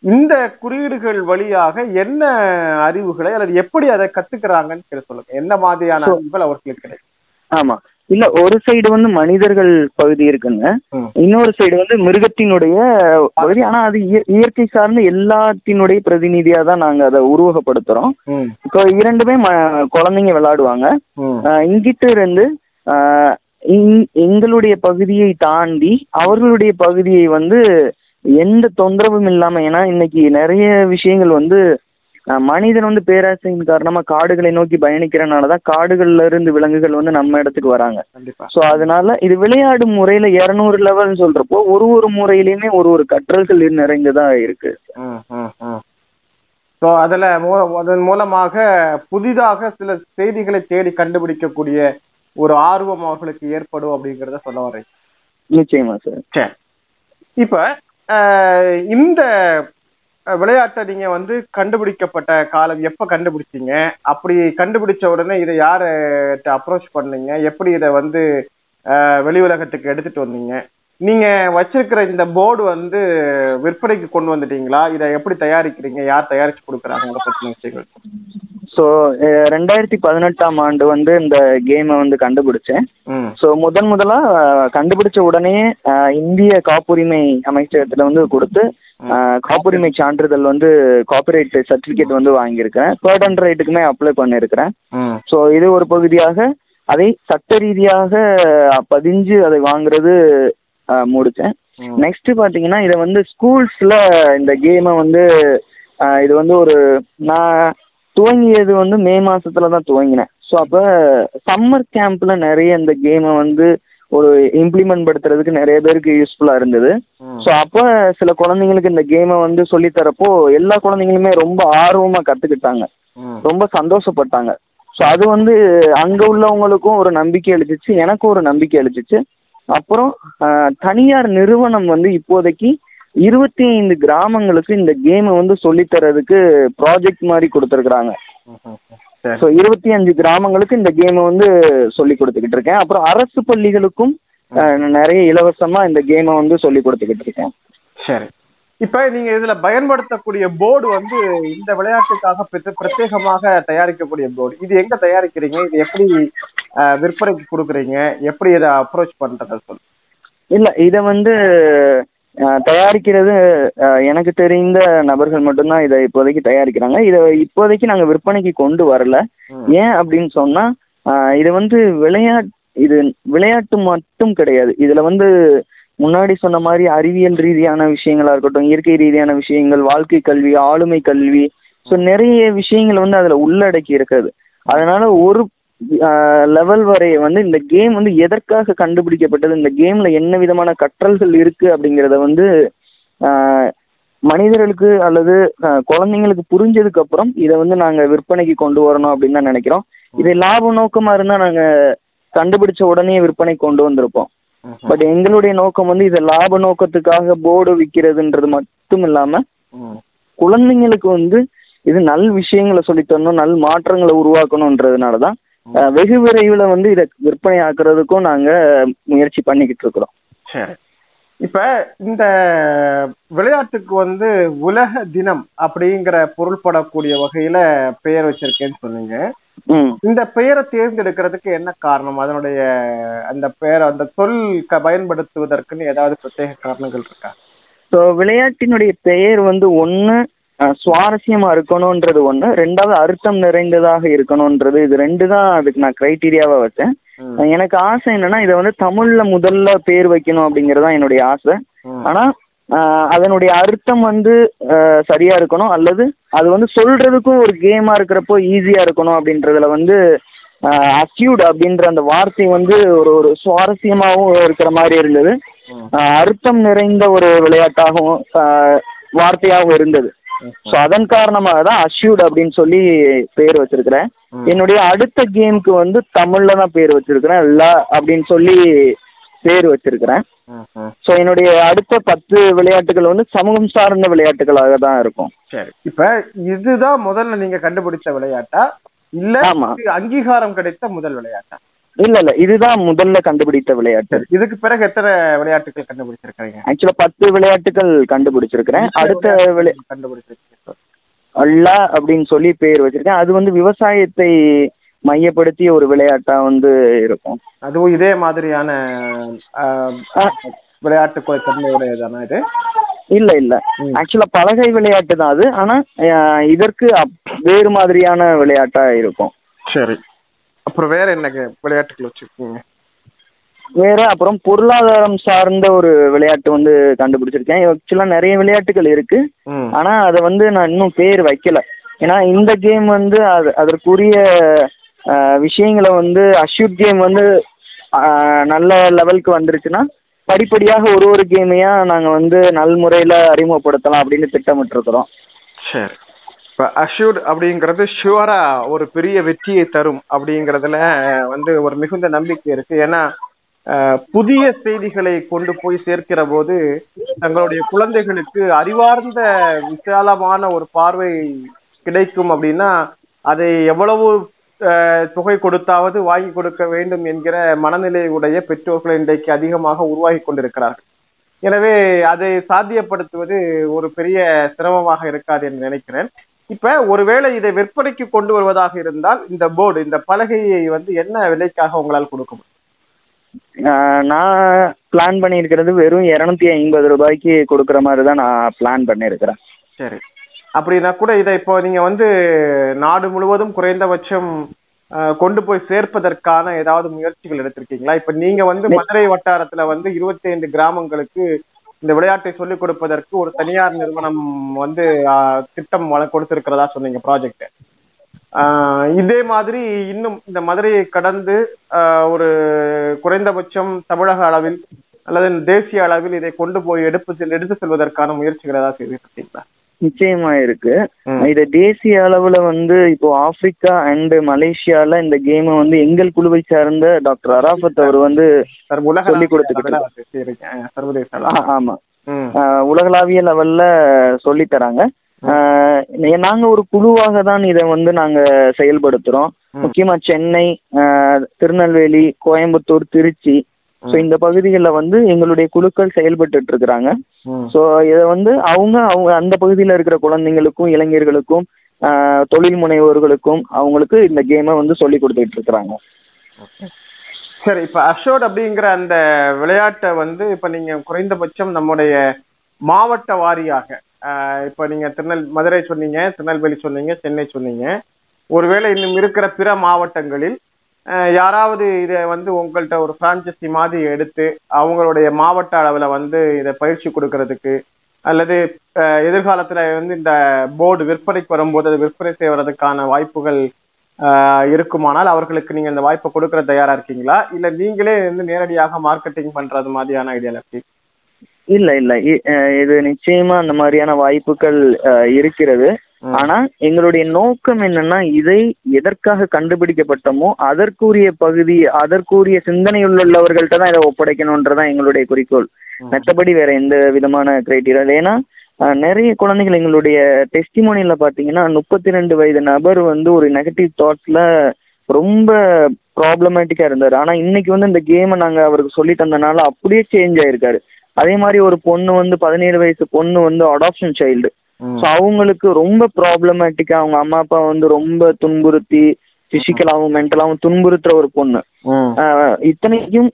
இந்த குறியீடுகள் வழியாக என்ன அறிவுகளை அல்லது எப்படி அதை கத்துக்கிறாங்கன்னு சொல்லுங்க. என்ன மாதிரியான அறிவுகள் அவர்களுக்கு கிடைக்கும் ஆமா. இல்ல ஒரு சைடு வந்து மனிதர்கள் பகுதி இருக்குங்க. இன்னொரு சைடு வந்து மிருகத்தினுடைய பகுதி. ஆனா அது இய- இயற்கை சார்ந்த எல்லாத்தினுடைய பிரதிநிதியா தான் நாங்க அதை உருவகப்படுத்துறோம். இப்போ இரண்டுமே குழந்தைங்க விளையாடுவாங்க. இங்கிட்ட இருந்து எங்களுடைய பகுதியை தாண்டி அவர்களுடைய பகுதியை வந்து எந்த தொந்தரவும் இல்லாம ஏன்னா இன்னைக்கு நிறைய விஷயங்கள் வந்து மனிதன் வந்து பேராசையின் காரணமா காடுகளை நோக்கி பயணிக்கிறனாலதான் காடுகள்ல இருந்து விலங்குகள் வந்து நம்ம இடத்துக்கு வராங்க. ஸோ அதனால இது விளையாடும் முறையில இருநூறு லெவல்னு சொல்றப்போ ஒரு ஒரு முறையிலயுமே ஒரு ஒரு கற்றல்கள் நிறைந்ததா இருக்கு. So, அதுல அதன் மூலமாக புதிதாக சில செய்திகளை தேடி கண்டுபிடிக்கக்கூடிய ஒரு ஆர்வம் அவர்களுக்கு ஏற்படும் அப்படிங்கறத சொல்ல வரேன். நிச்சயமா சார் சரி. இப்ப இந்த விளையாட்டை நீங்க வந்து கண்டுபிடிக்கப்பட்ட காலம் எப்ப கண்டுபிடிச்சீங்க? அப்படி கண்டுபிடிச்ச உடனே இதை யார்கிட்ட அப்ரோச் பண்ணீங்க? எப்படி இதை வந்து வெளி உலகத்துக்கு எடுத்துட்டு வந்தீங்க? நீங்க வச்சிருக்கிற இந்த போர்டு வந்து விற்பனைக்கு கொண்டு வந்துட்டீங்களா? இதை எப்படி தயாரிக்கிறீங்க? யார் தயாரிச்சு கொடுக்குறாங்க? பத்தின விஷயங்கள். ஸோ ரெண்டாயிரத்தி பதினெட்டாம் ஆண்டு வந்து இந்த கேமை வந்து கண்டுபிடிச்சேன். ஸோ முதன் முதலா அஹ், கண்டுபிடிச்ச உடனே இந்திய காப்புரிமை அமைச்சகத்துல வந்து கொடுத்து காப்புரிமை சான்றிதழ் வந்து காப்பிரைட் சர்டிஃபிகேட் வந்து வாங்கியிருக்கிறேன். அண்ட் ரைட்டுக்குமே அப்ளை பண்ணியிருக்கிறேன். ஸோ இது ஒரு பகுதியாக அதை சட்ட ரீதியாக பதிஞ்சு அதை வாங்குறது முடிச்சேன். நெக்ஸ்ட் பாத்தீங்கன்னா இதை வந்து ஸ்கூல்ஸ்ல இந்த கேமை வந்து இது வந்து ஒரு நான் துவங்கியது வந்து மே மாசத்துல தான் துவங்கினேன் ஸோ அப்போ சம்மர் கேம்ப்ல நிறைய இந்த கேமை வந்து ஒரு இம்ப்ளிமெண்ட் படுத்துறதுக்கு நிறைய பேருக்கு யூஸ்ஃபுல்லா இருந்தது. ஸோ அப்போ சில குழந்தைங்களுக்கு இந்த கேமை வந்து சொல்லி தரப்போ எல்லா குழந்தைங்களுமே ரொம்ப ஆர்வமா கத்துக்கிட்டாங்க. ரொம்ப சந்தோஷப்பட்டாங்க ஸோ அது வந்து அங்க உள்ளவங்களுக்கும் ஒரு நம்பிக்கை அளிச்சிச்சு எனக்கும் ஒரு நம்பிக்கை அளிச்சிச்சு அப்புறம் தனியார் நிறுவனம் வந்து இப்போதைக்கு இருபத்தி ஐந்து கிராமங்களுக்கு இந்த கேமை வந்து சொல்லித் தரதுக்கு ப்ராஜெக்ட் மாதிரி கொடுத்துருக்குறாங்க. ஸோ இருபத்தி அஞ்சு கிராமங்களுக்கு இந்த கேமை வந்து சொல்லி கொடுத்துக்கிட்டு இருக்கேன். அப்புறம் அரசு பள்ளிகளுக்கும் நிறைய இலவசமா இந்த கேமை வந்து சொல்லி கொடுத்துக்கிட்டு இருக்கேன். சரி. இப்ப நீங்க இதுல பயன்படுத்தக்கூடிய போர்டு வந்து இந்த விளையாட்டுக்காக பிரத்யே- பிரத்யேகமாக தயாரிக்கக்கூடிய போர்டு இது எங்க தயாரிக்கிறீங்க? இது எப்படி விற்பனைக்கு கொடுக்குறீங்க? எப்படி இதை அப்ரோச் பண்றத சொல்லு இல்ல இதை வந்து தயாரிக்கிறது எனக்கு தெரிந்த நபர்கள் மட்டும்தான் இதை இப்போதைக்கு தயாரிக்கிறாங்க. இதை இப்போதைக்கு நாங்க விற்பனைக்கு கொண்டு வரல. ஏன் அப்படின்னு சொன்னா இது வந்து விளையாட் இது விளையாட்டு மட்டும் கிடையாது. இதுல வந்து முன்னாடி சொன்ன மாதிரி அறிவியல் ரீதியான விஷயங்களா இருக்கட்டும் இயற்கை ரீதியான விஷயங்கள் வாழ்க்கை கல்வி ஆளுமை கல்வி ஸோ நிறைய விஷயங்கள் வந்து அதில் உள்ளடக்கி இருக்குது அதனால ஒரு லெவல் வரை வந்து இந்த கேம் வந்து எதற்காக கண்டுபிடிக்கப்பட்டது இந்த கேம்ல என்ன விதமான கற்றல்கள் இருக்கு அப்படிங்கிறத வந்து மனிதர்களுக்கு அல்லது குழந்தைங்களுக்கு புரிஞ்சதுக்கு அப்புறம் இதை வந்து நாங்க விற்பனைக்கு கொண்டு வரணும் அப்படின்னு தான் நினைக்கிறோம். இது லாப நோக்கமா இருந்தா நாங்க கண்டுபிடிச்ச உடனே விற்பனை கொண்டு வந்திருப்போம். பட் எங்களுடைய நோக்கம் வந்து இதை லாப நோக்கத்துக்காக போர்டு விற்கிறதுன்றது மட்டும் இல்லாம. குழந்தைங்களுக்கு வந்து இது நல் விஷயங்களை சொல்லித் தரணும் நல் மாற்றங்களை உருவாக்கணுன்றதுனால தான் வெகு விரைவில் வந்து இதை விற்பனை ஆக்குறதுக்கும் நாங்க முயற்சி பண்ணிக்கிட்டு இருக்கிறோம். இப்ப இந்த விளையாட்டுக்கு வந்து உலக தினம் அப்படிங்கிற பொருள்படக்கூடிய வகையில பெயர் வச்சிருக்கேன்னு சொன்னீங்க. இந்த பெயரை தேர்ந்தெடுக்கிறதுக்கு என்ன காரணம்? அதனுடைய அந்த பெயரை அந்த சொல் பயன்படுத்துவதற்குன்னு ஏதாவது பிரத்யேக காரணங்கள் இருக்கா? ஸோ விளையாட்டினுடைய பெயர் வந்து ஒன்று சுவாரஸ்யமா இருக்கணுன்றது ஒன்று ரெண்டாவது அர்த்தம் நிறைந்ததாக இருக்கணுன்றது இது ரெண்டு தான் அதுக்கு நான் க்ரைட்டீரியாவா வச்சேன். எனக்கு ஆசை என்னன்னா இதை வந்து தமிழ்ல முதல்ல பேர் வைக்கணும் அப்படிங்கிறது தான் என்னுடைய ஆசை. ஆனா அதனுடைய அர்த்தம் வந்து சரியா இருக்கணும். அல்லது அது வந்து சொல்றதுக்கும் ஒரு கேமா இருக்கிறப்போ ஈஸியா இருக்கணும் அப்படின்றதுல வந்து அக்யூட் அப்படின்ற அந்த வார்த்தை வந்து ஒரு ஒரு சுவாரஸ்யமாகவும் இருக்கிற மாதிரி இருந்தது. அர்த்தம் நிறைந்த ஒரு விளையாட்டாகவும் வார்த்தையாகவும் இருந்தது. ஸோ அதன் காரணமாக தான் அஷ்யூட் அப்படின்னு சொல்லி பேர் வச்சிருக்கிறேன். என்னுடைய அடுத்த கேமுக்கு வந்து தமிழ்ல தான் பேர் வச்சிருக்கிறேன். ல அப்படின்னு சொல்லி பேர் வச்சிருக்கிறேன். ஸோ என்னுடைய அடுத்த பத்து விளையாட்டுகள் வந்து சமூகம் சார்ந்த விளையாட்டுகளாக தான் இருக்கும். சரி. இப்ப இதுதான் முதல்ல நீங்க கண்டுபிடிச்ச விளையாட்டா? இல்ல அங்கீகாரம் கிடைத்த முதல் விளையாட்டா? இல்ல இல்ல. இதுதான் முதல்ல கண்டுபிடித்த விளையாட்டு. இதுக்கு பிறகு எத்தனை விளையாட்டுகள் கண்டுபிடிச்சிருக்கீங்க ஆக்சுவலா பத்து விளையாட்டுகள் கண்டுபிடிச்சிருக்கிறேன். அடுத்த விளை கண்டுபிடிச்சிருக்கீங்க. அல்லா அப்படின்னு சொல்லி பேர் வச்சிருக்கேன். அது வந்து விவசாயத்தை மையப்படுத்திய ஒரு விளையாட்டா வந்து இருக்கும். அதுவும் இதே மாதிரியான விளையாட்டு தன்மையுடையதானா இது? இல்ல இல்ல. ஆக்சுவலா பலகை விளையாட்டு தான் அது. ஆனா இதற்கு வேறு மாதிரியான விளையாட்டா இருக்கும். சரி. அப்புறம் வேற என்ன விளையாட்டுகள் வச்சிருக்கீங்க? வேற அப்புறம் பொருளாதாரம் சார்ந்த ஒரு விளையாட்டு வந்து கண்டுபிடிச்சிருக்கேன். ஆக்சுவலா நிறைய விளையாட்டுகள் இருக்கு. ஆனா அதை வந்து நான் இன்னும் பேர் வைக்கல. ஏன்னா இந்த கேம் வந்து அது அதற்குரிய விஷயங்களை வந்து அஷ்யூட் கேம் வந்து நல்ல லெவலுக்கு வந்துருச்சுன்னா படிப்படியாக ஒரு ஒரு கேமையா நாங்க வந்து நல்முறையில அறிமுகப்படுத்தலாம் அப்படின்னு திட்டமிட்டிருக்கிறோம். சரி. இப்போ அஷ்யூர்ட் அப்படிங்கிறது ஷுவரா ஒரு பெரிய வெற்றியை தரும் அப்படிங்கிறதுல வந்து ஒரு மிகுந்த நம்பிக்கை இருக்கு. ஏன்னா புதிய செய்திகளை கொண்டு போய் சேர்க்கிற போது தங்களுடைய குழந்தைகளுக்கு அறிவார்ந்த விசாலமான ஒரு பார்வை கிடைக்கும் அப்படின்னா அதை எவ்வளவு தொகை கொடுத்தாவது வாங்கி கொடுக்க வேண்டும் என்கிற மனநிலை உடைய பெற்றோர்கள் இன்றைக்கு அதிகமாக உருவாகி கொண்டிருக்கிறார்கள். எனவே அதை சாத்தியப்படுத்துவது ஒரு பெரிய சிரமமாக இருக்காது என்று நினைக்கிறேன். இப்ப ஒருவேளை இதை விற்பனைக்கு கொண்டு வருவதாக இருந்தால் இந்த போர்டு இந்த பலகையை வந்து என்ன விலைக்காக உங்களால் கொடுக்க முடியும்? நான் பிளான் பண்ணியிருக்கிறது வெறும் இரநூத்தி ஐம்பது ரூபாய்க்கு கொடுக்குற மாதிரி தான் நான் பிளான் பண்ணியிருக்கிறேன். சரி. அப்படின்னா கூட இதை இப்போ நீங்க வந்து நாடு முழுவதும் குறைந்தபட்சம் கொண்டு போய் சேர்ப்பதற்கான ஏதாவது முயற்சிகள் எடுத்திருக்கீங்களா? இப்ப நீங்க வந்து மதுரை வட்டாரத்துல வந்து 25 கிராமங்களுக்கு இந்த விளையாட்டை சொல்லிக் கொடுப்பதற்கு ஒரு தனியார் நிறுவனம் வந்து திட்டம் வழங்க கொடுத்திருக்கிறதா சொன்னீங்க ப்ராஜெக்ட் இதே மாதிரி இன்னும் இந்த மதுரையை கடந்து ஒரு குறைந்தபட்சம் தமிழக அளவில் அல்லது தேசிய அளவில் இதை கொண்டு போய் எடுப்பு எடுத்து செல்வதற்கான முயற்சிகள் ஏதாவது செய்திருக்கீங்களா நிச்சயமா இருக்கு. இதை தேசிய அளவுல வந்து இப்போ ஆப்பிரிக்கா அண்ட் மலேசியால இந்த கேமை வந்து எங்கள் குழுவை சார்ந்த டாக்டர் அராஃபத் அவர் வந்து சொல்லிக் கொடுத்துக்கிட்டு. ஆமா. உலகளாவிய லெவல்ல சொல்லி தராங்க. நாங்க ஒரு குழுவாக தான் இதை வந்து நாங்க செயல்படுத்துறோம். முக்கியமா சென்னை திருநெல்வேலி கோயம்புத்தூர் திருச்சி ஸோ இந்த பகுதிகளில் வந்து எங்களுடைய குழுக்கள் செயல்பட்டு இருக்கிறாங்க. ஸோ இதை வந்து அவங்க அவங்க அந்த பகுதியில் இருக்கிற குழந்தைங்களுக்கும் இளைஞர்களுக்கும் தொழில் முனைவோர்களுக்கும் அவங்களுக்கு இந்த கேமை வந்து சொல்லி கொடுத்துட்டு இருக்கிறாங்க. சரி இப்ப அஷோட் அப்படிங்கிற அந்த விளையாட்டை வந்து இப்ப நீங்க குறைந்தபட்சம் நம்முடைய மாவட்ட வாரியாக இப்ப நீங்க திருநெல் மதுரை சொன்னீங்க திருநெல்வேலி சொன்னீங்க சென்னை சொன்னீங்க. ஒருவேளை இன்னும் இருக்கிற பிற மாவட்டங்களில் யாராவது இதை வந்து உங்கள்கிட்ட ஒரு பிரான்ச்சைசி மாதிரி எடுத்து அவங்களுடைய மாவட்ட அளவில் வந்து இதை பயிற்சி கொடுக்கறதுக்கு அல்லது எதிர்காலத்தில் வந்து இந்த போர்டு விற்பனைக்கு வரும்போது அதை விற்பனை செய்வதற்கான வாய்ப்புகள் இருக்குமானால் அவர்களுக்கு நீங்கள் இந்த வாய்ப்பை கொடுக்கற தயாரா இருக்கீங்களா? இல்லை நீங்களே வந்து நேரடியாக மார்க்கெட்டிங் பண்றது மாதிரியான ஐடியால இருக்கு? இல்லை இல்லை. இ- இது நிச்சயமா அந்த மாதிரியான வாய்ப்புகள் இருக்கிறது. ஆனா எங்களுடைய நோக்கம் என்னன்னா இதை எதற்காக கண்டுபிடிக்கப்பட்டமோ அதற்குரிய பகுதி அதற்குரிய சிந்தனையுள்ள உள்ளவர்கள்ட்ட தான் இதை ஒப்படைக்கணுன்றதான் எங்களுடைய குறிக்கோள். மற்றபடி வேற எந்த விதமான கிரைட்டீரியா ஏன்னா நிறைய குழந்தைகள் எங்களுடைய டெஸ்டிமோனியில பாத்தீங்கன்னா முப்பத்தி ரெண்டு வயது நபர் வந்து ஒரு நெகட்டிவ் தாட்ஸ்ல ரொம்ப ப்ராப்ளமேட்டிக்கா இருந்தாரு. ஆனா இன்னைக்கு வந்து இந்த கேமை நாங்க அவருக்கு சொல்லி தந்தனால அப்படியே சேஞ்ச் ஆயிருக்காரு. அதே மாதிரி ஒரு பொண்ணு வந்து பதினேழு வயசு பொண்ணு வந்து அடாப்ஷன் சைல்டு ஸோ அவங்களுக்கு ரொம்ப ப்ராப்ளமேட்டிக்கா அவங்க அம்மா அப்பா வந்து ரொம்ப துன்புறுத்தி பிசிக்கலாகவும் மென்டலாகவும் துன்புறுத்துற ஒரு பொண்ணு. இத்தனைக்கும்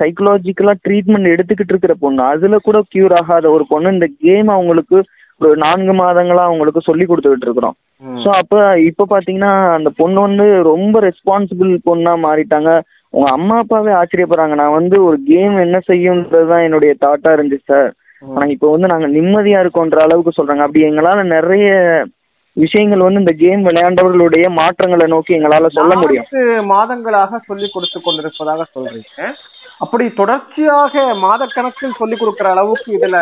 சைக்கலாஜிக்கலா ட்ரீட்மெண்ட் எடுத்துக்கிட்டு இருக்கிற பொண்ணு. அதுல கூட கியூர் ஆகாத ஒரு பொண்ணு. இந்த கேம் அவங்களுக்கு ஒரு நான்கு மாதங்களா அவங்களுக்கு சொல்லி கொடுத்துக்கிட்டு இருக்கிறோம். ஸோ அப்போ இப்போ பார்த்தீங்கன்னா அந்த பொண்ணு வந்து ரொம்ப ரெஸ்பான்சிபிள் பொண்ணா மாறிட்டாங்க. உங்க அம்மா அப்பாவே ஆச்சரியப்படுறாங்க. நான் வந்து ஒரு கேம் என்ன செய்யுன்றது தான் என்னுடைய தாட்டா இருந்துச்சு சார் ஆனா இப்போ வந்து நாங்க நிம்மதியா இருக்கோன்ற அளவுக்கு சொல்றாங்க. அப்படி எங்களால நிறைய விஷயங்கள் வந்து இந்த கேம் விளையாண்டவர்களுடைய மாற்றங்களை நோக்கி எங்களால சொல்ல முடியும். மாதங்களாக சொல்லிக் கொடுத்து கொண்டிருப்பதாக சொல்றீங்க. அப்படி தொடர்ச்சியாக மாதக்கணக்கில் சொல்லிக் கொடுக்கிற அளவுக்கு இதுல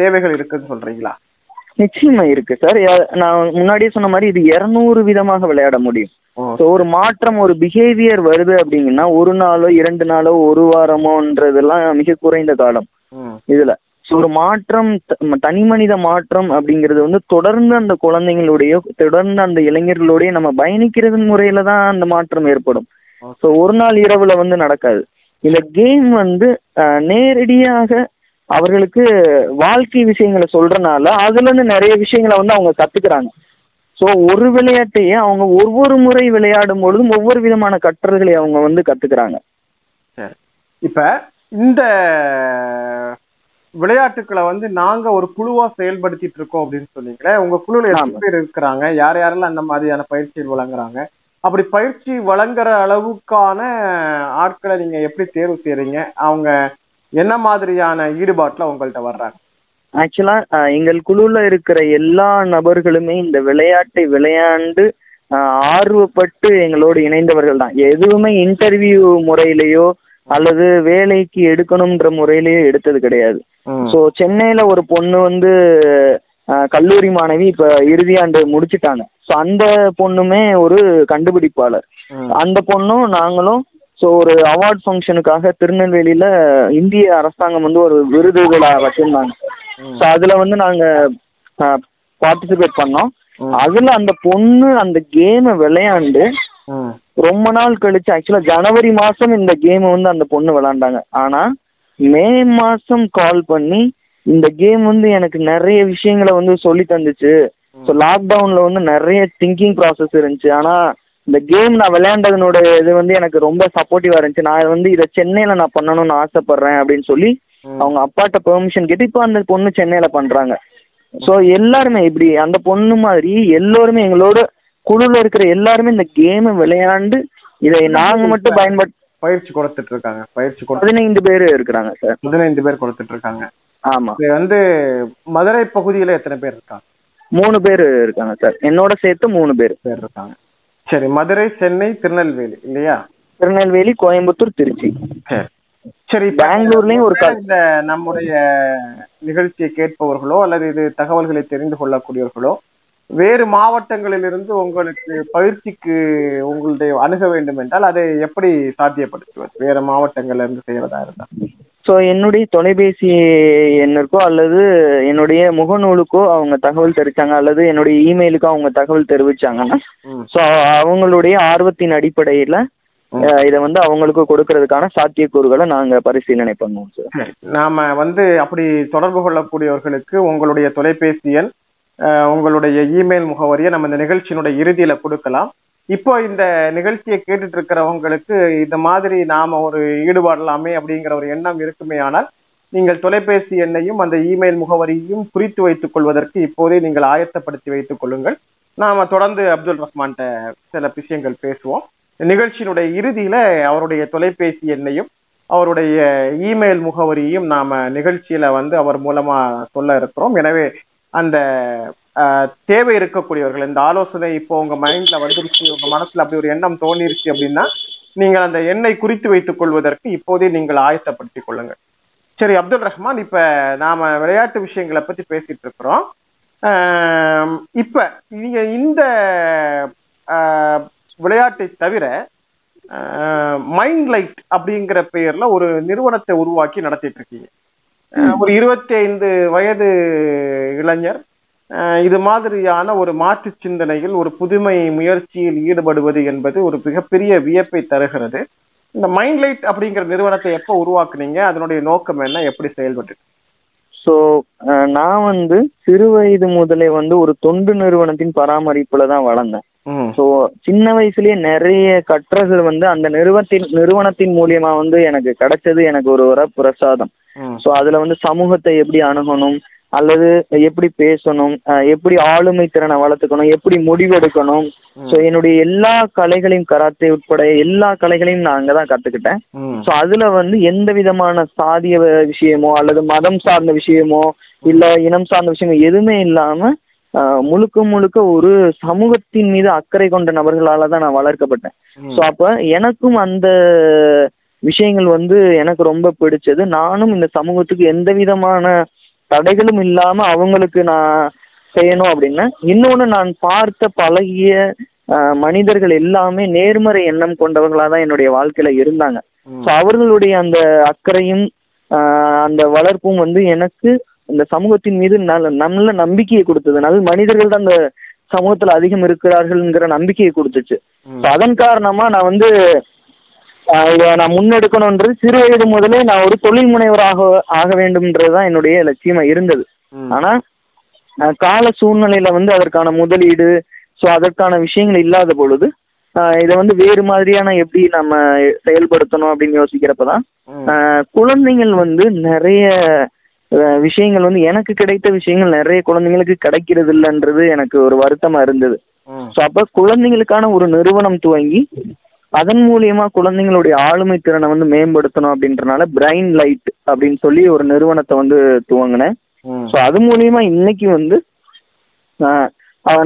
தேவைகள் இருக்குன்னு சொல்றீங்களா? நிச்சயமா இருக்கு சார் நான் முன்னாடியே சொன்ன மாதிரி இது இருநூறு விதமாக விளையாட முடியும். ஸோ ஒரு மாற்றம் ஒரு பிஹேவியர் வருது அப்படிங்கன்னா ஒரு நாளோ இரண்டு நாளோ ஒரு வாரமோன்றதெல்லாம் மிக குறைந்த காலம். இதுல. ஒரு மாற்றம் தனி மனித மாற்றம் அப்படிங்கிறது வந்து தொடர்ந்து அந்த குழந்தைங்களுடைய தொடர்ந்து அந்த இளைஞர்களுடைய நம்ம பயணிக்கிறது முறையில தான் அந்த மாற்றம் ஏற்படும். ஸோ ஒரு நாள் இரவுல வந்து நடக்காது. இந்த கேம் வந்து நேரடியாக அவர்களுக்கு வாழ்க்கை விஷயங்களை சொல்றனால அதுல இருந்து நிறைய விஷயங்களை வந்து அவங்க கத்துக்கிறாங்க. ஸோ ஒரு விளையாட்டையே அவங்க ஒவ்வொரு முறை விளையாடும் பொழுதும் ஒவ்வொரு விதமான கற்றல்களை அவங்க வந்து கத்துக்கிறாங்க. சரி. இப்ப இந்த விளையாட்டுக்களை வந்து நாங்க ஒரு குழுவா செயல்படுத்திட்டு இருக்கோம் அப்படின்னு சொன்னீங்களே உங்க குழுல எத்தனை. பேர் இருக்கிறாங்க யார் யாரெல்லாம் அந்த மாதிரியான பயிற்சிகள் வழங்குறாங்க அப்படி பயிற்சி வழங்குற அளவுக்கான ஆட்களை நீங்க எப்படி தேர்வு செய்றீங்க? அவங்க என்ன மாதிரியான ஈடுபாட்டுல உங்கள்ட்ட வர்றாங்க? ஆக்சுவலா எங்கள் குழுவில் இருக்கிற எல்லா நபர்களுமே இந்த விளையாட்டை விளையாண்டு ஆர்வப்பட்டு எங்களோடு இணைந்தவர்கள் தான். எதுவுமே இன்டர்வியூ முறையிலேயோ அல்லது வேலைக்கு எடுக்கணுன்ற முறையிலேயோ எடுத்தது கிடையாது. ஸோ சென்னையில ஒரு பொண்ணு வந்து கல்லூரி மாணவி இப்ப இறுதியாண்டு முடிச்சிட்டாங்க. ஸோ அந்த பொண்ணுமே ஒரு கண்டுபிடிப்பாளர். அந்த பொண்ணும் நாங்களும் ஸோ ஒரு அவார்ட் ஃபங்க்ஷனுக்காக திருநெல்வேலியில இந்திய அரசாங்கம் வந்து ஒரு விருது விழா வச்சிருந்தாங்க. ஸோ அதுல வந்து நாங்க பார்ட்டிசிபேட் பண்ணோம். அதுல அந்த பொண்ணு அந்த கேமை விளையாண்டு. ரொம்ப நாள் கழிச்சு ஆக்சுவலா ஜனவரி மாசம் இந்த கேம் வந்து அந்த பொண்ணு விளையாண்டாங்க ஆனா மே மாசம் கால் பண்ணி இந்த கேம் வந்து எனக்கு நிறைய விஷயங்களை வந்து சொல்லி தந்துச்சு. ஸோ லாக்டவுன்ல வந்து நிறைய திங்கிங் ப்ராசஸ் இருந்துச்சு. ஆனா இந்த கேம் நான் விளையாண்டதனோட இது வந்து எனக்கு ரொம்ப சப்போர்ட்டிவா இருந்துச்சு. நான் வந்து இதை சென்னையில நான் பண்ணணும்னு ஆசைப்படுறேன் அப்படின்னு சொல்லி. அவங்க அப்பாட்ட பெர்மிஷன் கேட்டு இப்போ அந்த பொண்ணு சென்னையில பண்றாங்க. ஸோ எல்லாருமே இப்படி அந்த பொண்ணு மாதிரி எல்லோருமே எங்களோட குழுல இருக்கிற எல்லாருமே இந்த கேமை விளையாண்டு இதை நாங்க மட்டும் பயன்படுத்த பயிற்சி கொடுத்துட்டு இருக்காங்க. பயிற்சி பதினைந்து பேர் இருக்கிறாங்க சார் பதினைந்து பேர் கொடுத்துட்டு இருக்காங்க. ஆமா. இது வந்து மதுரை பகுதியில எத்தனை பேர் இருக்காங்க? மூணு பேர் இருக்காங்க சார் என்னோட சேர்த்து மூணு பேர். பேர் இருக்காங்க. சரி மதுரை சென்னை திருநெல்வேலி இல்லையா? திருநெல்வேலி கோயம்புத்தூர் திருச்சி. சரி. பெங்களூர்லயும் ஒரு இந்த நம்முடைய நிகழ்ச்சியை கேட்பவர்களோ அல்லது இது தகவல்களை தெரிந்து கொள்ளக்கூடியவர்களோ வேறு மாவட்டங்களிலிருந்து உங்களுக்கு பயிற்சிக்கு உங்களுடைய அணுக வேண்டும் என்றால் அதை எப்படி சாத்தியப்படுத்துவது? வேற மாவட்டங்கள்ல இருந்து செய்யறதா இருந்தா ஸோ என்னுடைய தொலைபேசி எண்ணிற்கோ அல்லது என்னுடைய முகநூலுக்கோ அவங்க தகவல் தெரிவிச்சாங்க அல்லது என்னுடைய இமெயிலுக்கோ அவங்க தகவல் தெரிவிச்சாங்கன்னா. ஸோ அவங்களுடைய ஆர்வத்தின் அடிப்படையில். இதை வந்து அவங்களுக்கு கொடுக்கறதுக்கான சாத்தியக்கூறுகளை நாங்கள் பரிசீலனை பண்ணுவோம் சார். நாம வந்து அப்படி தொடர்பு கொள்ளக்கூடியவர்களுக்கு உங்களுடைய தொலைபேசி எண் உங்களுடைய இமெயில் முகவரியை நம்ம இந்த நிகழ்ச்சியினுடைய இறுதியில கொடுக்கலாம். இப்போ இந்த நிகழ்ச்சியை கேட்டுட்டு இருக்கிறவங்களுக்கு இந்த மாதிரி நாம ஒரு ஈடுபாடலாமே அப்படிங்கிற ஒரு எண்ணம் இருக்குமே ஆனால் நீங்கள் தொலைபேசி எண்ணையும் அந்த இமெயில் முகவரியையும் குறித்து வைத்துக் கொள்வதற்கு இப்போதே நீங்கள் ஆயத்தப்படுத்தி வைத்துக் கொள்ளுங்கள். நாம தொடர்ந்து அப்துல் ரஹ்மான்கிட்ட சில விஷயங்கள் பேசுவோம். நிகழ்ச்சியினுடைய இறுதியில அவருடைய தொலைபேசி எண்ணையும் அவருடைய இமெயில் முகவரியையும் நாம நிகழ்ச்சியில வந்து அவர் மூலமா சொல்ல இருக்கிறோம். எனவே அந்த தேவை இருக்கக்கூடியவர்கள் இந்த ஆலோசனை இப்போ உங்க மைண்ட்ல வந்துருச்சு உங்க மனசுல அப்படி ஒரு எண்ணம் தோணிருச்சு அப்படின்னா நீங்கள் அந்த எண்ணை குறித்து வைத்துக் கொள்வதற்கு இப்போதே நீங்கள் ஆயத்தப்படுத்திக் கொள்ளுங்கள். சரி அப்துல் ரஹ்மான் இப்ப நாம விளையாட்டு விஷயங்களை பத்தி பேசிட்டு இருக்கிறோம். இப்ப நீங்க இந்த ஆஹ், விளையாட்டை தவிர மைண்ட் லைட் அப்படிங்கிற பெயர்ல ஒரு நிறுவனத்தை உருவாக்கி நடத்திட்டு இருக்கீங்க. ஒரு இருபத்தி ஐந்து வயது இளைஞர். இது மாதிரியான ஒரு மாற்று சிந்தனையில் ஒரு புதுமை முயற்சியில் ஈடுபடுவது என்பது ஒரு மிகப்பெரிய வியப்பை தருகிறது. இந்த மைண்ட் லைட் அப்படிங்கிற நிறுவனத்தை எப்போ உருவாக்குனீங்க? அதனுடைய நோக்கம் என்ன? எப்படி செயல்பட்டு? ஸோ நான் வந்து சிறு வயது முதலே வந்து ஒரு தொண்டு நிறுவனத்தின் பராமரிப்புல தான் வளர்ந்தேன். ஸோ சின்ன வயசுலயே நிறைய கற்றல்கள் வந்து அந்த நிறுவனத்தின் நிறுவனத்தின் மூலியமா வந்து எனக்கு கிடைச்சது எனக்கு ஒரு வர பிரசாதம். ஸோ அதுல வந்து சமூகத்தை எப்படி அணுகணும்? அல்லது எப்படி பேசணும்? எப்படி ஆளுமை திறனை வளர்த்துக்கணும்? எப்படி முடிவெடுக்கணும் ஸோ என்னுடைய எல்லா கலைகளையும் கராத்தே உட்பட எல்லா கலைகளையும் நான் அங்கே தான் கற்றுக்கிட்டேன் ம். ஸோ அதில் வந்து எந்த விதமான சாதிய விஷயமோ அல்லது மதம் சார்ந்த விஷயமோ இல்லை இனம் சார்ந்த விஷயமோ எதுவுமே இல்லாமல் முழுக்க முழுக்க ஒரு சமூகத்தின் மீது அக்கறை கொண்ட நபர்களால தான் நான் வளர்க்கப்பட்டேன். ஸோ அப்போ எனக்கும் அந்த விஷயங்கள் வந்து எனக்கு ரொம்ப பிடிச்சது நானும் இந்த சமூகத்துக்கு எந்த விதமான தடைகளும் இல்லாமல் அவங்களுக்கு நான் செய்யணும் அப்படின்னு இன்னொன்று நான் பார்த்த பழகிய மனிதர்கள் எல்லாமே நேர்மறை எண்ணம் கொண்டவர்களாக தான் என்னுடைய வாழ்க்கையில இருந்தாங்க. ஸோ அவர்களுடைய அந்த அக்கறையும் அந்த வளர்ப்பும் வந்து எனக்கு இந்த சமூகத்தின் மீது நல்ல நல்ல நம்பிக்கையை கொடுத்தது. நல்ல மனிதர்கள் தான் அந்த சமூகத்துல அதிகம் இருக்கிறார்கள்ங்கிற நம்பிக்கையை கொடுத்துச்சு. அதன் காரணமா நான் வந்து இதை நான் முன்னெடுக்கணுன்றது சிறு வயது முதலே நான் ஒரு தொழில் முனைவராக ஆக வேண்டும்ன்றது தான் என்னுடைய லட்சியமா இருந்தது. ஆனா கால சூழ்நிலையில வந்து அதற்கான முதலீடு ஸோ அதற்கான விஷயங்கள் இல்லாத பொழுது இதை வந்து வேறு மாதிரியான எப்படி நம்ம செயல்படுத்தணும் அப்படின்னு யோசிக்கிறப்பதான் குழந்தைகள் வந்து நிறைய விஷயங்கள் வந்து எனக்கு கிடைத்த விஷயங்கள் நிறைய குழந்தைங்களுக்கு கிடைக்கிறது இல்லைன்றது எனக்கு ஒரு வருத்தமா இருந்தது. ஸோ அப்போ குழந்தைங்களுக்கான ஒரு நிறுவனம் துவங்கி அதன் மூலியமா குழந்தைங்களுடைய ஆளுமை திறனை வந்து மேம்படுத்தணும் அப்படின்றனால பிரைன் லைட் அப்படின்னு சொல்லி ஒரு நிறுவனத்தை வந்து துவங்கினேன். ஸோ அது மூலியமா இன்னைக்கு வந்து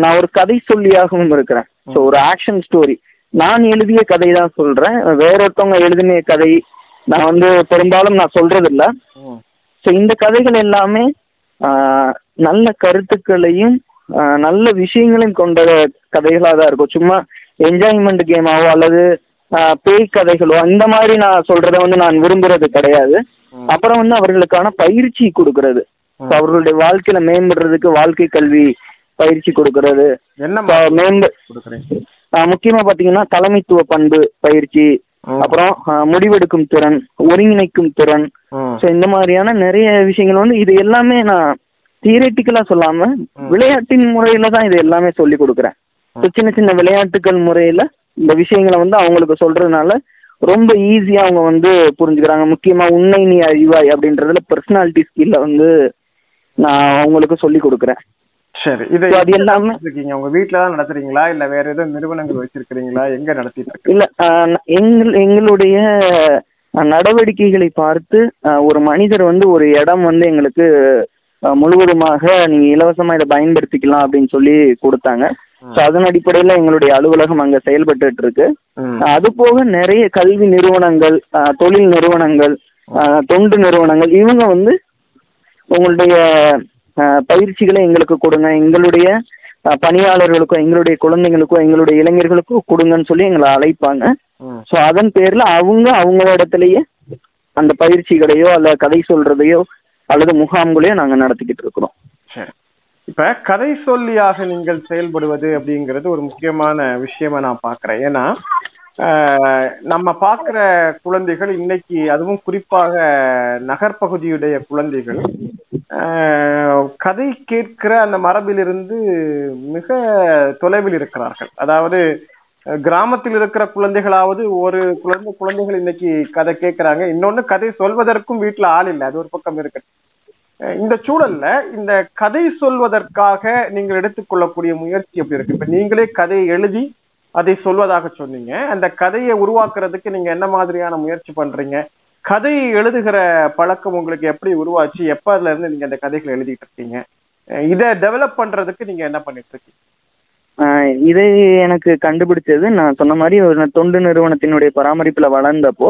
நான் ஒரு கதை சொல்லியாகவும் இருக்கிறேன். ஸோ ஒரு ஆக்ஷன் ஸ்டோரி நான் எழுதிய கதை தான் சொல்றேன். வேற ஒருத்தவங்க எழுதின கதை நான் வந்து பெரும்பாலும் நான் சொல்றது இல்ல. ஸோ இந்த கதைகள் எல்லாமே நல்ல கருத்துக்களையும் நல்ல விஷயங்களையும் கொண்ட கதைகளாக தான் இருக்கும். சும்மா என்ஜாய்மெண்ட் கேமாவோ அல்லது பேய் கதைகளோ அந்த மாதிரி நான் சொல்றத வந்து நான் விரும்புறது கிடையாது. அப்புறம் வந்து அவர்களுக்கான பயிற்சி கொடுக்கறது. அவர்களுடைய வாழ்க்கையில மேம்படுறதுக்கு வாழ்க்கை கல்வி பயிற்சி கொடுக்கறது. என்ன மேம்ப முக்கியமா பாத்தீங்கன்னா தலைமைத்துவ பண்பு பயிற்சி. அப்புறம் முடிவெடுக்கும் திறன் ஒருங்கிணைக்கும் திறன். ஸோ இந்த மாதிரியான நிறைய விஷயங்கள் வந்து இது எல்லாமே நான் தியரட்டிக்கலா சொல்லாம. விளையாட்டின் முறையில தான் இது எல்லாமே சொல்லி கொடுக்குறேன். சின்ன சின்ன விளையாட்டுகள் முறையில இந்த விஷயங்களை வந்து அவங்களுக்கு சொல்றதுனால ரொம்ப ஈஸியா அவங்க வந்து புரிஞ்சுக்கிறாங்க. முக்கியமா உன்னை நீ அறிவாய் அப்படின்றதுல பர்சனாலிட்டி ஸ்கில்ல வந்து நான் அவங்களுக்கு சொல்லி கொடுக்குறேன். சரி இதை அது எல்லாமே இருக்கீங்க உங்க வீட்ல தான் நடத்துறீங்களா? இல்ல வேற ஏதோ நிறுவனங்கள் வச்சிருக்கீங்களா எங்க நடத்திட்டு இல்ல எங்கள் எங்களுடைய நடவடிக்கைகளை பார்த்து ஒரு மனிதர் வந்து ஒரு இடம் வந்து எங்களுக்கு முழுவதுமாக நீங்க இலவசமா இதை பயன்படுத்திக்கலாம் அப்படின்னு சொல்லி கொடுத்தாங்க. ஸோ அதன் அடிப்படையில் எங்களுடைய அலுவலகம் அங்க செயல்பட்டுட்டு இருக்கு அது போக நிறைய கல்வி நிறுவனங்கள் தொழில் நிறுவனங்கள் தொண்டு நிறுவனங்கள் இவங்க வந்து உங்களுடைய பயிற்சிகளை எங்களுக்கு கொடுங்க. எங்களுடைய ஆஹ் பணியாளர்களுக்கோ எங்களுடைய குழந்தைங்களுக்கோ எங்களுடைய இளைஞர்களுக்கோ கொடுங்கன்னு சொல்லி எங்களை அழைப்பாங்க. ஸோ அதன் பேர்ல அவங்க அவங்களிடத்திலேயே அந்த பயிற்சிகளையோ அல்ல கதை சொல்றதையோ அல்லது முகாம்களையோ நாங்க நடத்திக்கிட்டு இருக்கிறோம். இப்ப கதை சொல்லியாக நீங்கள் செயல்படுவது அப்படிங்கிறது ஒரு முக்கியமான விஷயமா நான் பாக்குறேன் ஏன்னா நம்ம பார்க்குற குழந்தைகள் இன்னைக்கு அதுவும் குறிப்பாக நகர்ப்பகுதியுடைய குழந்தைகள் கதை கேட்கிற அந்த மரபிலிருந்து மிக தொலைவில் இருக்கிறார்கள். அதாவது கிராமத்தில் இருக்கிற குழந்தைகளாவது ஒரு குழந்தை குழந்தைகள் இன்னைக்கு கதை கேட்கிறாங்க. இன்னொன்னு கதை சொல்வதற்கும் வீட்டுல ஆள் இல்லை. அது ஒரு பக்கம் இருக்கு இந்த சூழல்ல இந்த கதை சொல்வதற்காக நீங்கள் எடுத்துக்கொள்ளக்கூடிய முயற்சி எப்படி இருக்கு? இப்ப நீங்களே கதையை எழுதி அதை சொல்வதாக சொன்னீங்க. அந்த கதையை உருவாக்குறதுக்கு நீங்க என்ன மாதிரியான முயற்சி பண்றீங்க? கதை எழுதுகிற பழக்கம் உங்களுக்கு எப்படி உருவாச்சு? எப்ப அதுல இருந்து நீங்க அந்த கதைகளை எழுதிட்டு இருக்கீங்க? இதை டெவலப் பண்றதுக்கு நீங்க என்ன பண்ணிட்டு இருக்கீங்க? இதை எனக்கு கண்டுபிடிச்சது நான் சொன்ன மாதிரி ஒரு தொண்டு நிறுவனத்தினுடைய பராமரிப்புல வளர்ந்தப்போ.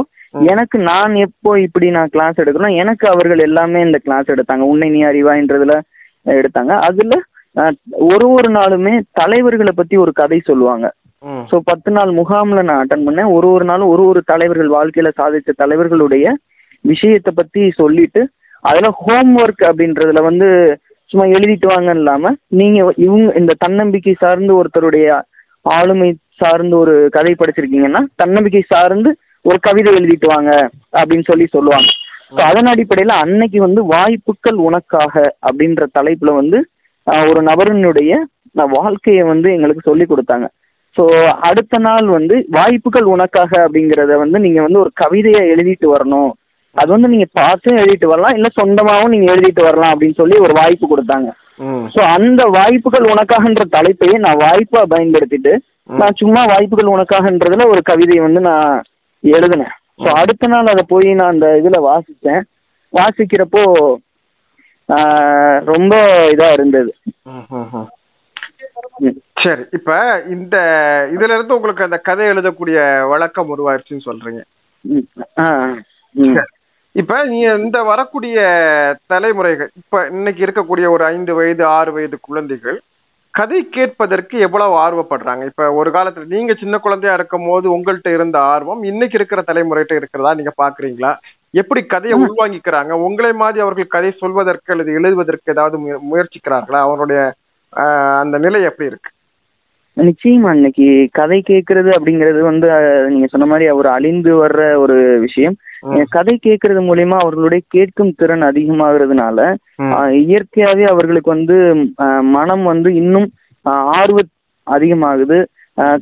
எனக்கு நான் எப்போ இப்படி நான் கிளாஸ் எடுக்கணும் எனக்கு அவர்கள் எல்லாமே இந்த கிளாஸ் எடுத்தாங்க. உன்னை நீ அறிவான்றதுல எடுத்தாங்க. அதுல ஒரு ஒரு நாளுமே தலைவர்களை பத்தி ஒரு கதை சொல்லுவாங்க. ஸோ பத்து நாள் முகாம்ல நான் அட்டன் பண்ணேன். ஒரு ஒரு நாளும் ஒரு ஒரு தலைவர்கள் வாழ்க்கையில சாதித்த தலைவர்களுடைய விஷயத்தை பத்தி சொல்லிட்டு அதுல ஹோம்ஒர்க் அப்படின்றதுல வந்து சும்மா எழுதிட்டு வாங்க இல்லாம நீங்க இவங்க இந்த தன்னம்பிக்கை சார்ந்து ஒருத்தருடைய ஆளுமை சார்ந்து ஒரு கதை படிச்சிருக்கீங்கன்னா தன்னம்பிக்கை சார்ந்து ஒரு கவிதை எழுதிட்டு வாங்க அப்படின்னு சொல்லி சொல்லுவாங்க. ஸோ அதன் அடிப்படையில அன்னைக்கு வந்து வாய்ப்புகள் உனக்காக அப்படின்ற தலைப்புல வந்து ஒரு நபரினுடைய வாழ்க்கையை வந்து எங்களுக்கு சொல்லி கொடுத்தாங்க. ஸோ அடுத்த நாள் வந்து வாய்ப்புகள் உனக்காக அப்படிங்கிறத வந்து நீங்க வந்து ஒரு கவிதையா எழுதிட்டு வரணும். அது வந்து நீங்க பார்த்தும் எழுதிட்டு வரலாம் இல்ல சொந்தமாவும் நீங்க எழுதிட்டு வரலாம் அப்படின்னு சொல்லி ஒரு வாய்ப்பு கொடுத்தாங்க. ஸோ அந்த வாய்ப்புகள் உனக்காகன்ற தலைப்பையே நான் வாய்ப்பா பயன்படுத்திட்டு நான் சும்மா வாய்ப்புகள் உனக்காகன்றதுல ஒரு கவிதையை வந்து நான் எழுதினேன். ஸோ அடுத்த நாள் அதை போய் நான் அந்த இதுல வாசிச்சேன். வாசிக்கிறப்போ ரொம்ப இதா இருந்தது. சரி இப்ப இந்த இதுல இருந்து உங்களுக்கு அந்த கதை எழுதக்கூடிய வழக்கம் உருவாயிருச்சுன்னு சொல்றீங்க. இப்ப நீங்க இந்த வரக்கூடிய தலைமுறைகள் இப்ப இன்னைக்கு இருக்கக்கூடிய ஒரு ஐந்து வயது ஆறு வயது குழந்தைகள் கதை கேட்பதற்கு எவ்வளவு ஆர்வப்படுறாங்க? இப்ப ஒரு காலத்துல நீங்க சின்ன குழந்தையா இருக்கும் போது உங்கள்ட்ட இருந்த ஆர்வம் இன்னைக்கு இருக்கிற தலைமுறைகிட்ட இருக்கிறதா நீங்க பாக்குறீங்களா? எப்படி கதையை. உள்வாங்கிக்கிறாங்க? உங்களை மாதிரி அவர்கள் கதை சொல்வதற்கு அல்லது எழுதுவதற்கு ஏதாவது முய- முயற்சிக்கிறார்களா? அவருடைய அந்த நிலை எப்படி இருக்கு? நிச்சயமா இன்னைக்கு கதை கேட்கறது அப்படிங்கிறது வந்து நீங்க சொன்ன மாதிரி ஒரு அழிந்து வர்ற ஒரு விஷயம். கதை கேட்கறது மூலியமா அவர்களுடைய கேட்கும் திறன் அதிகமாகிறதுனால இயற்கையாவே அவர்களுக்கு வந்து மனம் வந்து இன்னும் ஆர்வம் அதிகமாகுது.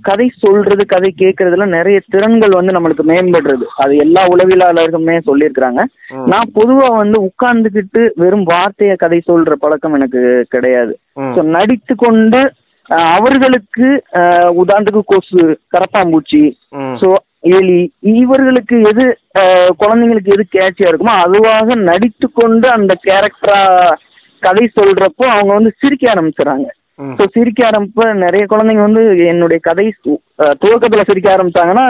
கதை சொல்றது கதை கேட்கறதுல நிறைய திறன்கள் வந்து நம்மளுக்கு மேம்படுறது அது எல்லா உளவியலாளர்களுமே சொல்லியிருக்கிறாங்க. நான் பொதுவா வந்து உட்கார்ந்துகிட்டு வெறும் வார்த்தைய கதை சொல்ற பழக்கம் எனக்கு கிடையாது. ஸோ நடித்து கொண்டு அவர்களுக்கு உதாரணத்துக்கு கொசு கரப்பாம்பூச்சி. ஸோ எலி இவர்களுக்கு எது குழந்தைங்களுக்கு எது கேட்சியா இருக்குமோ அதுவாக நடித்து கொண்டு அந்த கேரக்டரா கதை சொல்றப்போ அவங்க வந்து சிரிக்க ஆரம்பிச்சிடறாங்க ம். ஸோ சிரிக்க ஆரம்பிப்ப நிறைய குழந்தைங்க வந்து என்னுடைய கதை துவக்கத்துல சிரிக்க ஆரம்பிச்சாங்கன்னா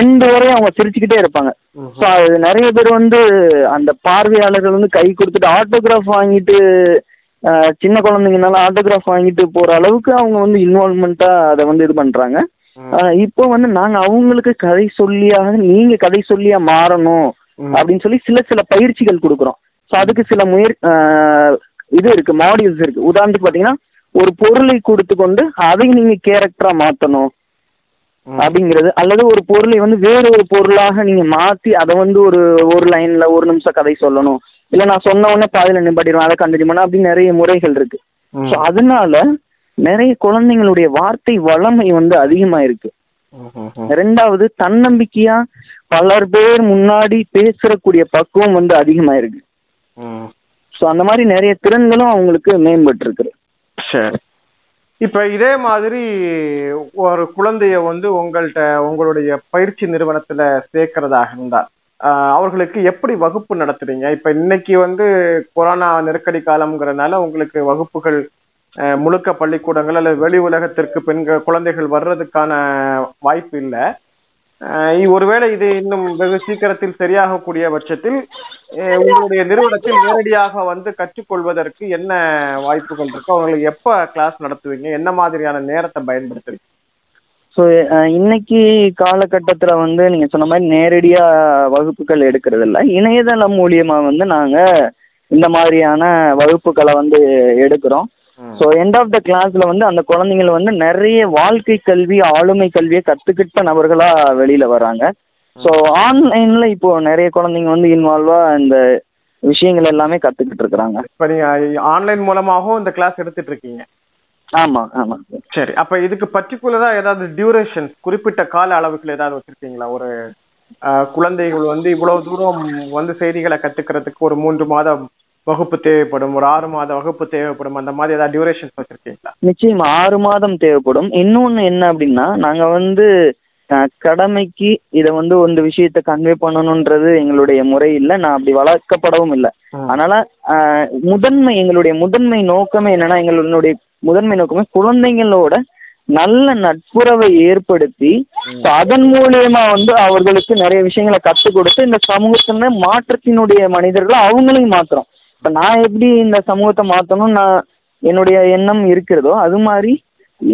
எந்த வரையும் அவங்க சிரிச்சுக்கிட்டே இருப்பாங்க. ஸோ அது நிறைய பேர் வந்து அந்த பார்வையாளர்கள் வந்து கை கொடுத்துட்டு ஆட்டோகிராஃப் வாங்கிட்டு சின்ன குழந்தைங்கனால ஆட்டோகிராஃப் வாங்கிட்டு போற அளவுக்கு அவங்க வந்து இன்வால்மெண்ட்டா அதை வந்து இது பண்றாங்க. இப்போ வந்து நாங்க அவங்களுக்கு கதை சொல்லியாக நீங்க கதை சொல்லியா மாறணும். அப்படின்னு சொல்லி சில சில பயிற்சிகள் கொடுக்குறோம். ஸோ அதுக்கு சில முயற் இது இருக்கு மாடியூல்ஸ் இருக்கு. உதாரணத்துக்கு பாத்தீங்கன்னா ஒரு பொருளை கொடுத்து கொண்டு அதை நீங்க கேரக்டரா மாத்தணும். அப்படிங்கிறது அல்லது ஒரு பொருளை வந்து வேற ஒரு பொருளாக நீங்க மாத்தி அதை வந்து ஒரு ஒரு லைன்ல ஒரு நிமிஷம் கதை சொல்லணும் இல்ல நான் சொன்ன உடனே பாதியில நிப்பாட்டிடுவேன் அதை கண்டினியூ பண்ண அப்படின்னு நிறைய முறைகள் இருக்கு. ஸோ அதனால நிறைய குழந்தைங்களுடைய வார்த்தை வளமை வந்து அதிகமா இருக்கு. ரெண்டாவது தன்னம்பிக்கையா பலர் பேர் முன்னாடி பேசக்கூடிய பக்குவம் வந்து அதிகமா இருக்கு. ஸோ அந்த மாதிரி நிறைய திறன்களும் அவங்களுக்கு மேம்பட்டு இருக்கு சரி இப்ப இதே மாதிரி ஒரு குழந்தைய வந்து உங்கள்ட்ட உங்களுடைய பயிற்சி நிறுவனத்துல சேர்க்கறதாக இருந்தா அவர்களுக்கு எப்படி வகுப்பு நடத்துறீங்க? இப்ப இன்னைக்கு வந்து கொரோனா நெருக்கடி காலம்ங்கிறதுனால உங்களுக்கு வகுப்புகள் முழுக்க பள்ளிக்கூடங்கள் அல்லது வெளி உலகத்திற்கு பெண்கள் குழந்தைகள் வர்றதுக்கான வாய்ப்பு இல்லை. ஒருவேளை இது இன்னும் வெகு சீக்கிரத்தில் சரியாகக்கூடிய பட்சத்தில் உங்களுடைய நிறுவனத்தில் நேரடியாக வந்து கற்றுக்கொள்வதற்கு என்ன வாய்ப்புகள் இருக்கு அவங்களுக்கு எப்ப கிளாஸ் நடத்துவீங்க? என்ன மாதிரியான நேரத்தை பயன்படுத்துவீங்க? ஸோ இன்னைக்கு காலகட்டத்தில் வந்து நீங்கள் சொன்ன மாதிரி நேரடியாக வகுப்புகள் எடுக்கிறது இல்லை இணையதளம் மூலியமாக வந்து நாங்கள் இந்த மாதிரியான வகுப்புகளை வந்து எடுக்கிறோம். ஸோ எண்ட் ஆஃப் த கிளாஸில் வந்து அந்த குழந்தைங்கள வந்து நிறைய வாழ்க்கை கல்வி ஆளுமை கல்வியை கற்றுக்கிட்ட நபர்களாக வெளியில் வராங்க ஸோ ஆன்லைனில் இப்போ நிறைய குழந்தைங்க வந்து இன்வால்வாக இந்த விஷயங்கள் எல்லாமே கற்றுக்கிட்டு இருக்கிறாங்க. இப்ப நீங்க ஆன்லைன் மூலமாகவும் இந்த கிளாஸ் எடுத்துட்டு இருக்கீங்க. ஆமாம் ஆமாம் சரி அப்ப இதுக்கு பர்டிகுலரா ஏதாவது டியூரேஷன் குறிப்பிட்ட கால அளவுக்குள்ள ஏதாவது வச்சிருக்கீங்களா? ஒரு குழந்தைகள் வந்து இவ்வளவு தூரம் வந்து செய்திகளை கத்துக்கிறதுக்கு ஒரு மூன்று மாதம் வகுப்பு தேவைப்படும் ஒரு ஆறு மாத வகுப்பு தேவைப்படும் அந்த மாதிரி ஏதாவது டியூரேஷன்ஸ் வச்சிருக்கீங்களா? நிச்சயமா ஆறு மாதம் தேவைப்படும். இன்னொன்று என்ன அப்படின்னா நாங்கள் வந்து கடமைக்கு இதை வந்து இந்த விஷயத்தை கன்வே பண்ணணுன்றது எங்களுடைய முறை இல்லை. நான் அப்படி வளர்க்கப்படவும் இல்லை. அதனால முதன்மை எங்களுடைய முதன்மை நோக்கமே என்னன்னா எங்களுடைய முதன்மை நோக்கமே குழந்தைங்களோட நல்ல நட்புறவை ஏற்படுத்தி அதன் மூலியமா வந்து அவர்களுக்கு நிறைய விஷயங்களை கற்றுக் கொடுத்து இந்த சமூகத்துல மாற்றத்தினுடைய மனிதர்களை அவங்களையும் மாத்துறோம். இப்ப நான் எப்படி இந்த சமூகத்தை மாத்தணும் நான் என்னுடைய எண்ணம் இருக்கிறதோ அது மாதிரி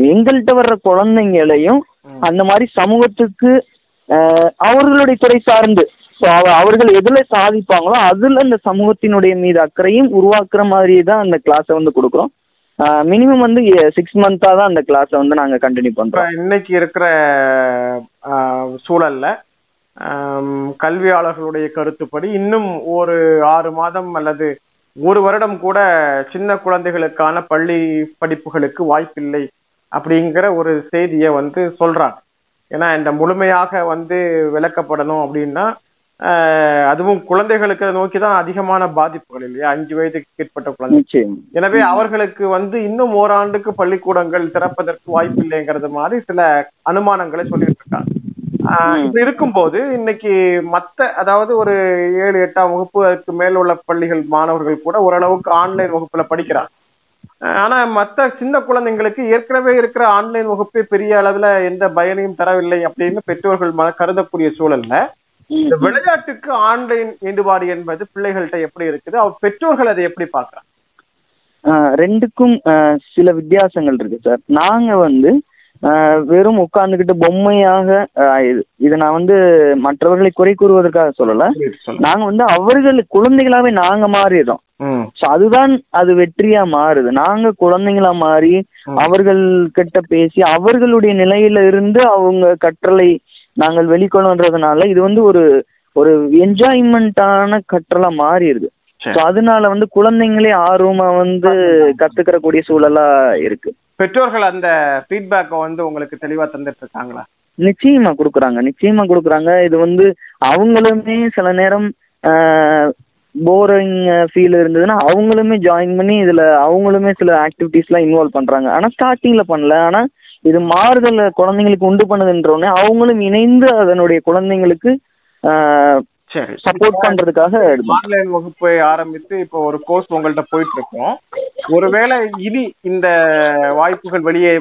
எங்கள்கிட்ட வர்ற குழந்தைங்களையும் அந்த மாதிரி சமூகத்துக்கு அவர்களுடைய துறை சார்ந்து அவர்கள் எதுல சாதிப்பாங்களோ அதுல இந்த சமூகத்தினுடைய மீது அக்கறையும் உருவாக்குற மாதிரி தான் அந்த கிளாஸை வந்து கொடுக்குறோம். மினிமம் வந்து சிக்ஸ் மந்த்தாக தான் அந்த கிளாஸை வந்து நாங்கள் கண்டினியூ இப்ப பண்ணுறோம் இன்னைக்கு இருக்கிற சூழல்ல கல்வியாளர்களுடைய கருத்துப்படி இன்னும் ஒரு ஆறு மாதம் அல்லது ஒரு வருடம் கூட சின்ன குழந்தைகளுக்கான பள்ளி படிப்புகளுக்கு வாய்ப்பில்லை அப்படிங்கிற ஒரு செய்தியை வந்து சொல்றாங்க. ஏன்னா இந்த முழுமையாக வந்து விளக்கப்படணும் அப்படின்னா ஆஹ், அதுவும் குழந்தைகளுக்கு நோக்கி தான் அதிகமான பாதிப்புகள் இல்லையா? அஞ்சு வயதுக்கு கீழ்ப்பட்ட குழந்தை. எனவே அவர்களுக்கு வந்து இன்னும் ஓராண்டுக்கு பள்ளிக்கூடங்கள் திறப்பதற்கு வாய்ப்பு இல்லைங்கிறது மாதிரி சில அனுமானங்களை சொல்லிட்டு இருக்காங்க. இப்படி இருக்கும்போது இன்னைக்கு மத்த அதாவது ஒரு ஏழு எட்டாம் வகுப்புக்கு மேல் உள்ள பள்ளிகள் மாணவர்கள் கூட ஓரளவுக்கு ஆன்லைன் வகுப்புல படிக்கிறாங்க. ஆனா மத்த சின்ன குழந்தைங்களுக்கு ஏற்கனவே இருக்கிற ஆன்லைன் வகுப்பே பெரிய அளவுல எந்த பயனையும் தரவில்லை அப்படின்னு பெற்றோர்கள் ம- கருதக்கூடிய சூழல்ல இந்த விளையாட்டுக்கு ஆன்லைன் ஈடுபாடு என்பது பிள்ளைகள்கிட்ட எப்படி இருக்குது? அவர் பெற்றோர்கள் அதை எப்படி பாக்குறாங்க ரெண்டுக்கும் சில வித்தியாசங்கள் இருக்கு சார். நாங்க வந்து வெறும் உட்கார்ந்துக்கிட்டு பொம்மையாக இது இது நான் வந்து மற்றவர்களை குறை கூறுவதற்காக சொல்லல. நாங்க வந்து அவர்கள் குழந்தைகளாவே நாங்க மாறிடுறோம் ஸோ அதுதான் அது வெற்றியா மாறுது. நாங்க குழந்தைங்களா மாறி. அவர்கள் கிட்ட பேசி அவர்களுடைய நிலையில இருந்து அவங்க கற்றலை நாங்கள் வெளிக்கொண்டுன்றதுனால இது வந்து ஒரு ஒரு என்ஜாய்மெண்ட்டான கற்றலா மாறிடுது. ஸோ அதனால வந்து குழந்தைங்களே ஆர்வமா வந்து கத்துக்கிற கூடிய சூழலா இருக்கு. பெற்றோர்கள் அந்த ஃபீட்பேக்கை வந்து உங்களுக்கு தெளிவா தந்துட்டு இருக்காங்களா நிச்சயமா கொடுக்குறாங்க. நிச்சயமா கொடுக்குறாங்க. இது வந்து அவங்களுமே சில நேரம் போரிங் ஃபீல் இருந்ததுன்னா அவங்களுமே ஜாயின் பண்ணி இதுல அவங்களுமே சில ஆக்டிவிட்டீஸ்லாம் இன்வால்வ் பண்றாங்க. ஆனா ஸ்டார்டிங்ல பண்ணல. ஆனா இது மாறுதல் குழந்தைங்களுக்கு உண்டு பண்ணுதுன்றோடனே அவங்களும் இணைந்து அதனுடைய குழந்தைங்களுக்கு சரி சப்போர்ட் பண்றதுக்காக ஆன்லைன் வகுப்பை ஆரம்பித்து இப்போ ஒரு கோர்ஸ் உங்கள்ட்ட போயிட்டு இருக்கோம் ஒருவேளை இனி இந்த வாய்ப்புகள் வெளியே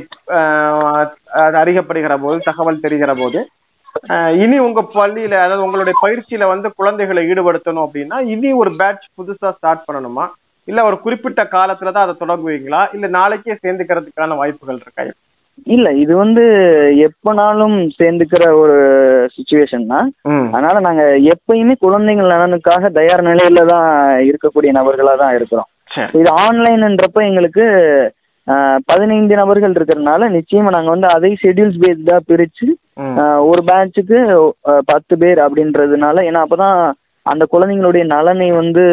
அறியப்படுகிற போது தகவல் தெரிகிற போது இனி உங்க பள்ளியில அதாவது உங்களுடைய பயிற்சியில வந்து குழந்தைகளை ஈடுபடுத்தணும் அப்படின்னா இனி ஒரு பேட்ச் புதுசா ஸ்டார்ட் பண்ணணுமா? இல்ல ஒரு குறிப்பிட்ட காலத்துல தான் அதை தொடங்குவீங்களா? இல்ல நாளைக்கே சேர்ந்துக்கிறதுக்கான வாய்ப்புகள் இருக்கா? இல்ல இது வந்து எப்பனாலும் சேர்ந்துக்கிற ஒரு சுச்சுவேஷன் தான். அதனால நாங்க எப்பயுமே குழந்தைகள் நலனுக்காக தயார் நிலையில தான் இருக்கக்கூடிய நபர்களா தான் இருக்கிறோம். இது ஆன்லைன்ன்றப்ப எங்களுக்கு பதினைந்து நபர்கள் இருக்கிறதுனால நிச்சயமா நாங்க வந்து அதை ஷெட்யூல்ஸ் பேஸ்டா பிரிச்சு ம். ஆஹ், ஒரு பேட்சுக்கு பத்து பேர் அப்படின்றதுனால ஏன்னா அப்பதான் அந்த குழந்தைங்களுடைய நலனை வந்து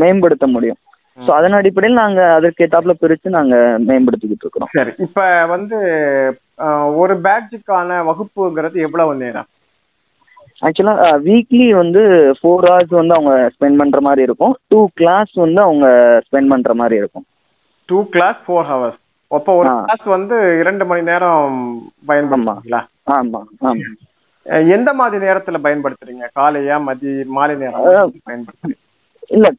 மேம்படுத்த முடியும். ஸோ அதன் அடிப்படையில் நாங்க அதற்கு ஏத்தாப்புல பிரிச்சு நாங்க மேம்படுத்திக்கிட்டு இருக்கிறோம். சரி இப்ப வந்து ஒரு பேட்சுக்கான வகுப்புங்கிறது எவ்வளவு நேரம்? ஆக்சுவலாக வீக்லி வந்து ஃபோர் ஹவர்ஸ் வந்து அவங்க ஸ்பெண்ட் பண்ணுற மாதிரி இருக்கும். டூ கிளாஸ் வந்து அவங்க ஸ்பெண்ட் பண்ணுற மாதிரி இருக்கும். டூ கிளாஸ் ஃபோர் ஹவர்ஸ் அப்போ ஒரு. கிளாஸ் வந்து இரண்டு மணி நேரம் பயன்படுத்துங்களா ஆமாம் ஆமாம் எந்த மாதிரி நேரத்துல பயன்படுத்துறீங்க? காலையா மதிய மாலை நேரம் பயன்படுத்துறீங்க? இல்லை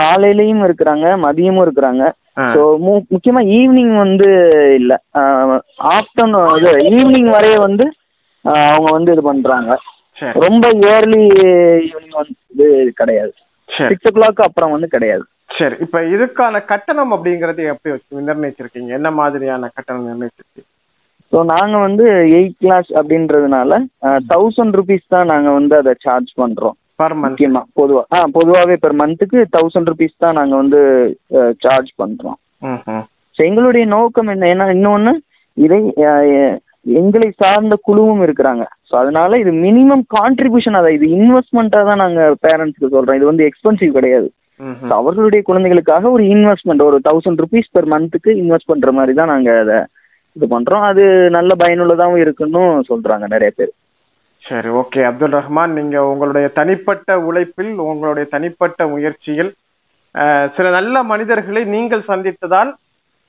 காலையிலையும் இருக்கிறாங்க மதியமும் இருக்கிறாங்க. ஸோ மு முக்கியமாக ஈவினிங் வந்து இல்லை. ஆஃப்டர்நூன் இது ஈவினிங் வரைய வந்து அவங்க வந்து இது பண்ணுறாங்க சரி. ரொம்ப இயர்லி ஈவினிங் வந்து கிடையாது. சிக்ஸ் ஓ கிளாக் அப்புறம் வந்து கிடையாது. சரி இப்ப இதுக்கான கட்டணம் அப்படிங்கறது எப்படி நிர்ணயிச்சிருக்கீங்க? என்ன மாதிரியான கட்டணம் நிர்ணயிச்சிருக்கீங்க ஸோ நாங்கள் வந்து எயிட் கிளாஸ் அப்படின்றதுனால தௌசண்ட் ருபீஸ் தான் நாங்கள் வந்து அதை சார்ஜ் பண்ணுறோம் பர் மந்த் முக்கியமா பொதுவா. ஆ பொதுவாகவே பெர் மந்த்துக்கு தௌசண்ட் ருபீஸ் தான் நாங்கள் வந்து சார்ஜ் பண்ணுறோம் ஸோ எங்களுடைய நோக்கம் என்ன? ஏன்னா இன்னொன்று இதை எங்களை சார்ந்த குழுவும் இருக்கிறாங்க. ஸோ அதனால இது மினிமம் கான்ட்ரிபியூஷன் அதை இது இன்வெஸ்ட்மெண்ட்டாக தான் நாங்கள் பேரண்ட்ஸ்க்கு சொல்கிறோம் இது வந்து எக்ஸ்பென்சிவ் கிடையாது. அவர்களுடைய குழந்தைகளுக்காக ஒரு இன்வெஸ்ட்மெண்ட் ஒரு தௌசண்ட் ருபீஸ் பெர் மந்த்துக்கு இன்வெஸ்ட் பண்ணுற மாதிரி தான் நாங்கள் அதை இது பண்ணுறோம் அது நல்ல பயனுள்ளதாகவும் இருக்குன்னு சொல்கிறாங்க நிறைய பேர். சரி ஓகே. அப்துல் ரஹ்மான் நீங்க உங்களுடைய தனிப்பட்ட உழைப்பில் உங்களுடைய தனிப்பட்ட முயற்சியில் சில நல்ல மனிதர்களை நீங்கள் சந்தித்ததால்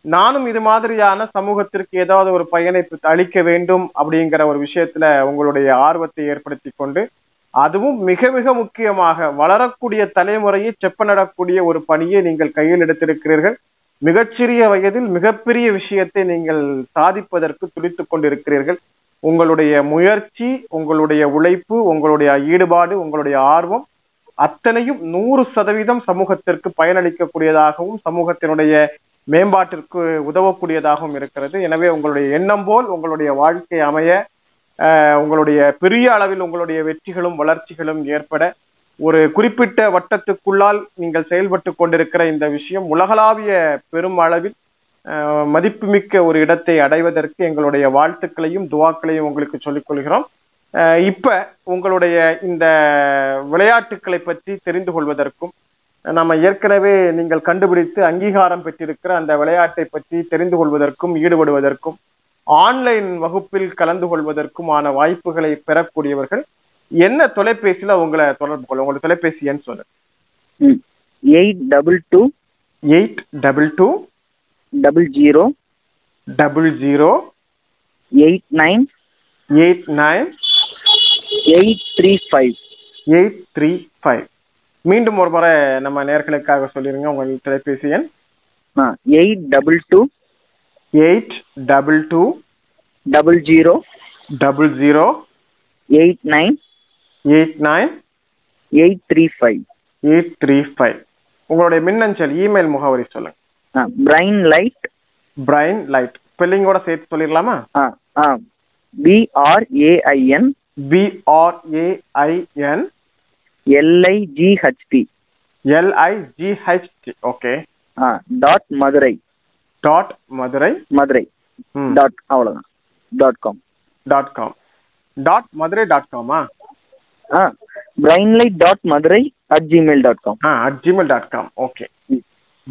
நானும் இது மாதிரியான சமூகத்திற்கு ஏதாவது ஒரு பயனை அளிக்க வேண்டும் அப்படிங்கிற ஒரு விஷயத்துல உங்களுடைய ஆர்வத்தை ஏற்படுத்தி கொண்டு அதுவும் மிக மிக முக்கியமாக வளரக்கூடிய தலைமுறையை செப்பனிடக்கூடிய ஒரு பணியை நீங்கள் கையில் எடுத்திருக்கிறீர்கள். மிகச்சிறிய வயதில் மிகப்பெரிய விஷயத்தை நீங்கள் சாதிப்பதற்கு துடித்துக் கொண்டிருக்கிறீர்கள். உங்களுடைய முயற்சி உங்களுடைய உழைப்பு உங்களுடைய ஈடுபாடு உங்களுடைய ஆர்வம் அத்தனையும் நூறு சதவீதம் சமூகத்திற்கு பயனளிக்கக்கூடியதாகவும் சமூகத்தினுடைய மேம்பாட்டிற்கு உதவக்கூடியதாகவும் இருக்கிறது. எனவே உங்களுடைய எண்ணம் போல் உங்களுடைய வாழ்க்கை அமைய உங்களுடைய பெரிய அளவில் உங்களுடைய வெற்றிகளும் வளர்ச்சிகளும் ஏற்பட ஒரு குறிப்பிட்ட வட்டத்துக்குள்ளால் நீங்கள் செயல்பட்டு கொண்டிருக்கிற இந்த விஷயம் உலகளாவிய பெரும் அளவில் மதிப்புமிக்க ஒரு இடத்தை அடைவதற்கு எங்களுடைய வாழ்த்துக்களையும் துவாக்களையும் உங்களுக்கு சொல்லிக் கொள்கிறோம். அஹ், இப்ப உங்களுடைய இந்த விளையாட்டுக்களை பற்றி தெரிந்து கொள்வதற்கும் நம்ம ஏற்கனவே நீங்கள் கண்டுபிடித்து அங்கீகாரம் பெற்றிருக்கிற அந்த விளையாட்டை பற்றி தெரிந்து கொள்வதற்கும் ஈடுபடுவதற்கும் ஆன்லைன் வகுப்பில் கலந்து கொள்வதற்குமான வாய்ப்புகளை பெறக்கூடியவர்கள் என்ன தொலைபேசியில உங்களை தொடர்பு கொள்ளும் உங்களோட தொலைபேசி எண் சொல்லு eight double two. Eight double two double zero double zero eight nine eight nine eight three five eight three five. மீண்டும் ஒரு முறை நம்ம நேர்களுக்காக சொல்லிருங்க உங்கள் தொலைபேசி எண். ஆ eight double two eight double two double zero double zero eight nine eight nine eight three five eight three five. உங்களுடைய மின்னஞ்சல் இமெயில் முகவரி சொல்லுங்க. ஆ பிரைன் லைட் பிரைன் லைட் ஸ்பெல்லிங்கோட சேர்த்து சொல்லிடலாமா? ஆ ஆ. B R A I N B R A I N L I G H T L I G H T okay ah dot Madurai. Dot Madurai. Madurai. Dot அவ்வளோதான் dot com dot com dot Madurai dot gamma ah? Brainlight dot Madurai at Gmail dot com ah at Gmail dot com okay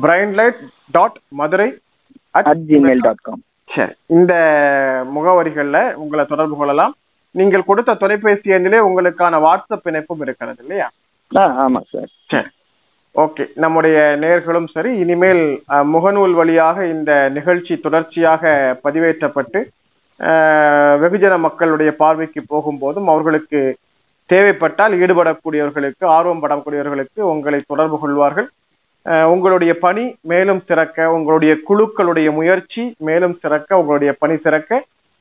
brainlight dot Madurai at Gmail dot com சரி. இந்த முகவரிகள்ல உங்களை தொடர்பு கொள்ளலாம். நீங்கள் கொடுத்த தொலைபேசி எண்ணிலே உங்களுக்கான வாட்ஸ்அப் இணைப்பும் இருக்கிறது இல்லையா? ஆமாம் சார். சரி. ஓகே. நம்முடைய நேர்களும் சரி இனிமேல் முகநூல் வழியாக இந்த நிகழ்ச்சி தொடர்ச்சியாக பதிவேற்றப்பட்டு வெகுஜன மக்களுடைய பார்வைக்கு போகும்போதும் அவர்களுக்கு தேவைப்பட்டால் ஈடுபடக்கூடியவர்களுக்கு ஆர்வம் படக்கூடியவர்களுக்கு உங்களை தொடர்பு கொள்வார்கள். உங்களுடைய பணி மேலும் சிறக்க உங்களுடைய குழுக்களுடைய முயற்சி மேலும் சிறக்க உங்களுடைய பணி சிறக்க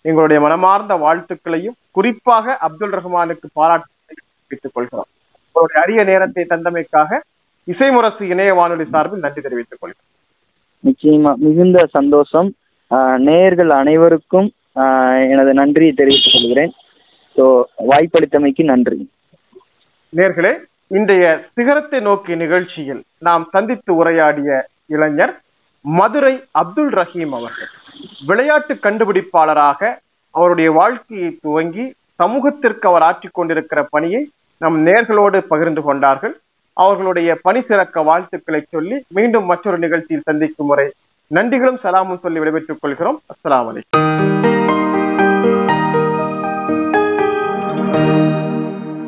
எங்களுடைய மனமார்ந்த வாழ்த்துக்களையும் குறிப்பாக அப்துல் ரஹ்மானுக்கு பாராட்டு தெரிவித்துக் கொள்கிறோம். உங்களுடைய அரிய நேரத்தை தந்தமைக்காக இசைமுரசு இணைய வானொலி சார்பில் நன்றி தெரிவித்துக் கொள்கிறோம். நிச்சயமா மிகுந்த சந்தோஷம். நேயர்கள் அனைவருக்கும் எனது நன்றியை தெரிவித்துக் கொள்கிறேன். ஸோ வாய்ப்பளித்தமைக்கு நன்றி. நேர்களே இன்றைய சிகரத்தை நோக்கி நிகழ்ச்சியில் நாம் சந்தித்து உரையாடிய இளைஞர் மதுரை அப்துல் ரஹீம் அவர்கள். விளையாட்டு கண்டுபிடிப்பாளராக அவருடைய வாழ்க்கையை துவங்கி சமூகத்திற்கு அவர் ஆற்றிக் கொண்டிருக்கிற பணியை நம் நேர்களோடு பகிர்ந்து கொண்டார்கள். அவர்களுடைய பணி சிறக்க வாழ்த்துக்களை சொல்லி மீண்டும் மற்றொரு நிகழ்ச்சியில் சந்திக்கும் முறை நன்றிகளும் சலாமும் சொல்லி விடைபெற்றுக் கொள்கிறோம். அஸ்லாம் வலைக்கம்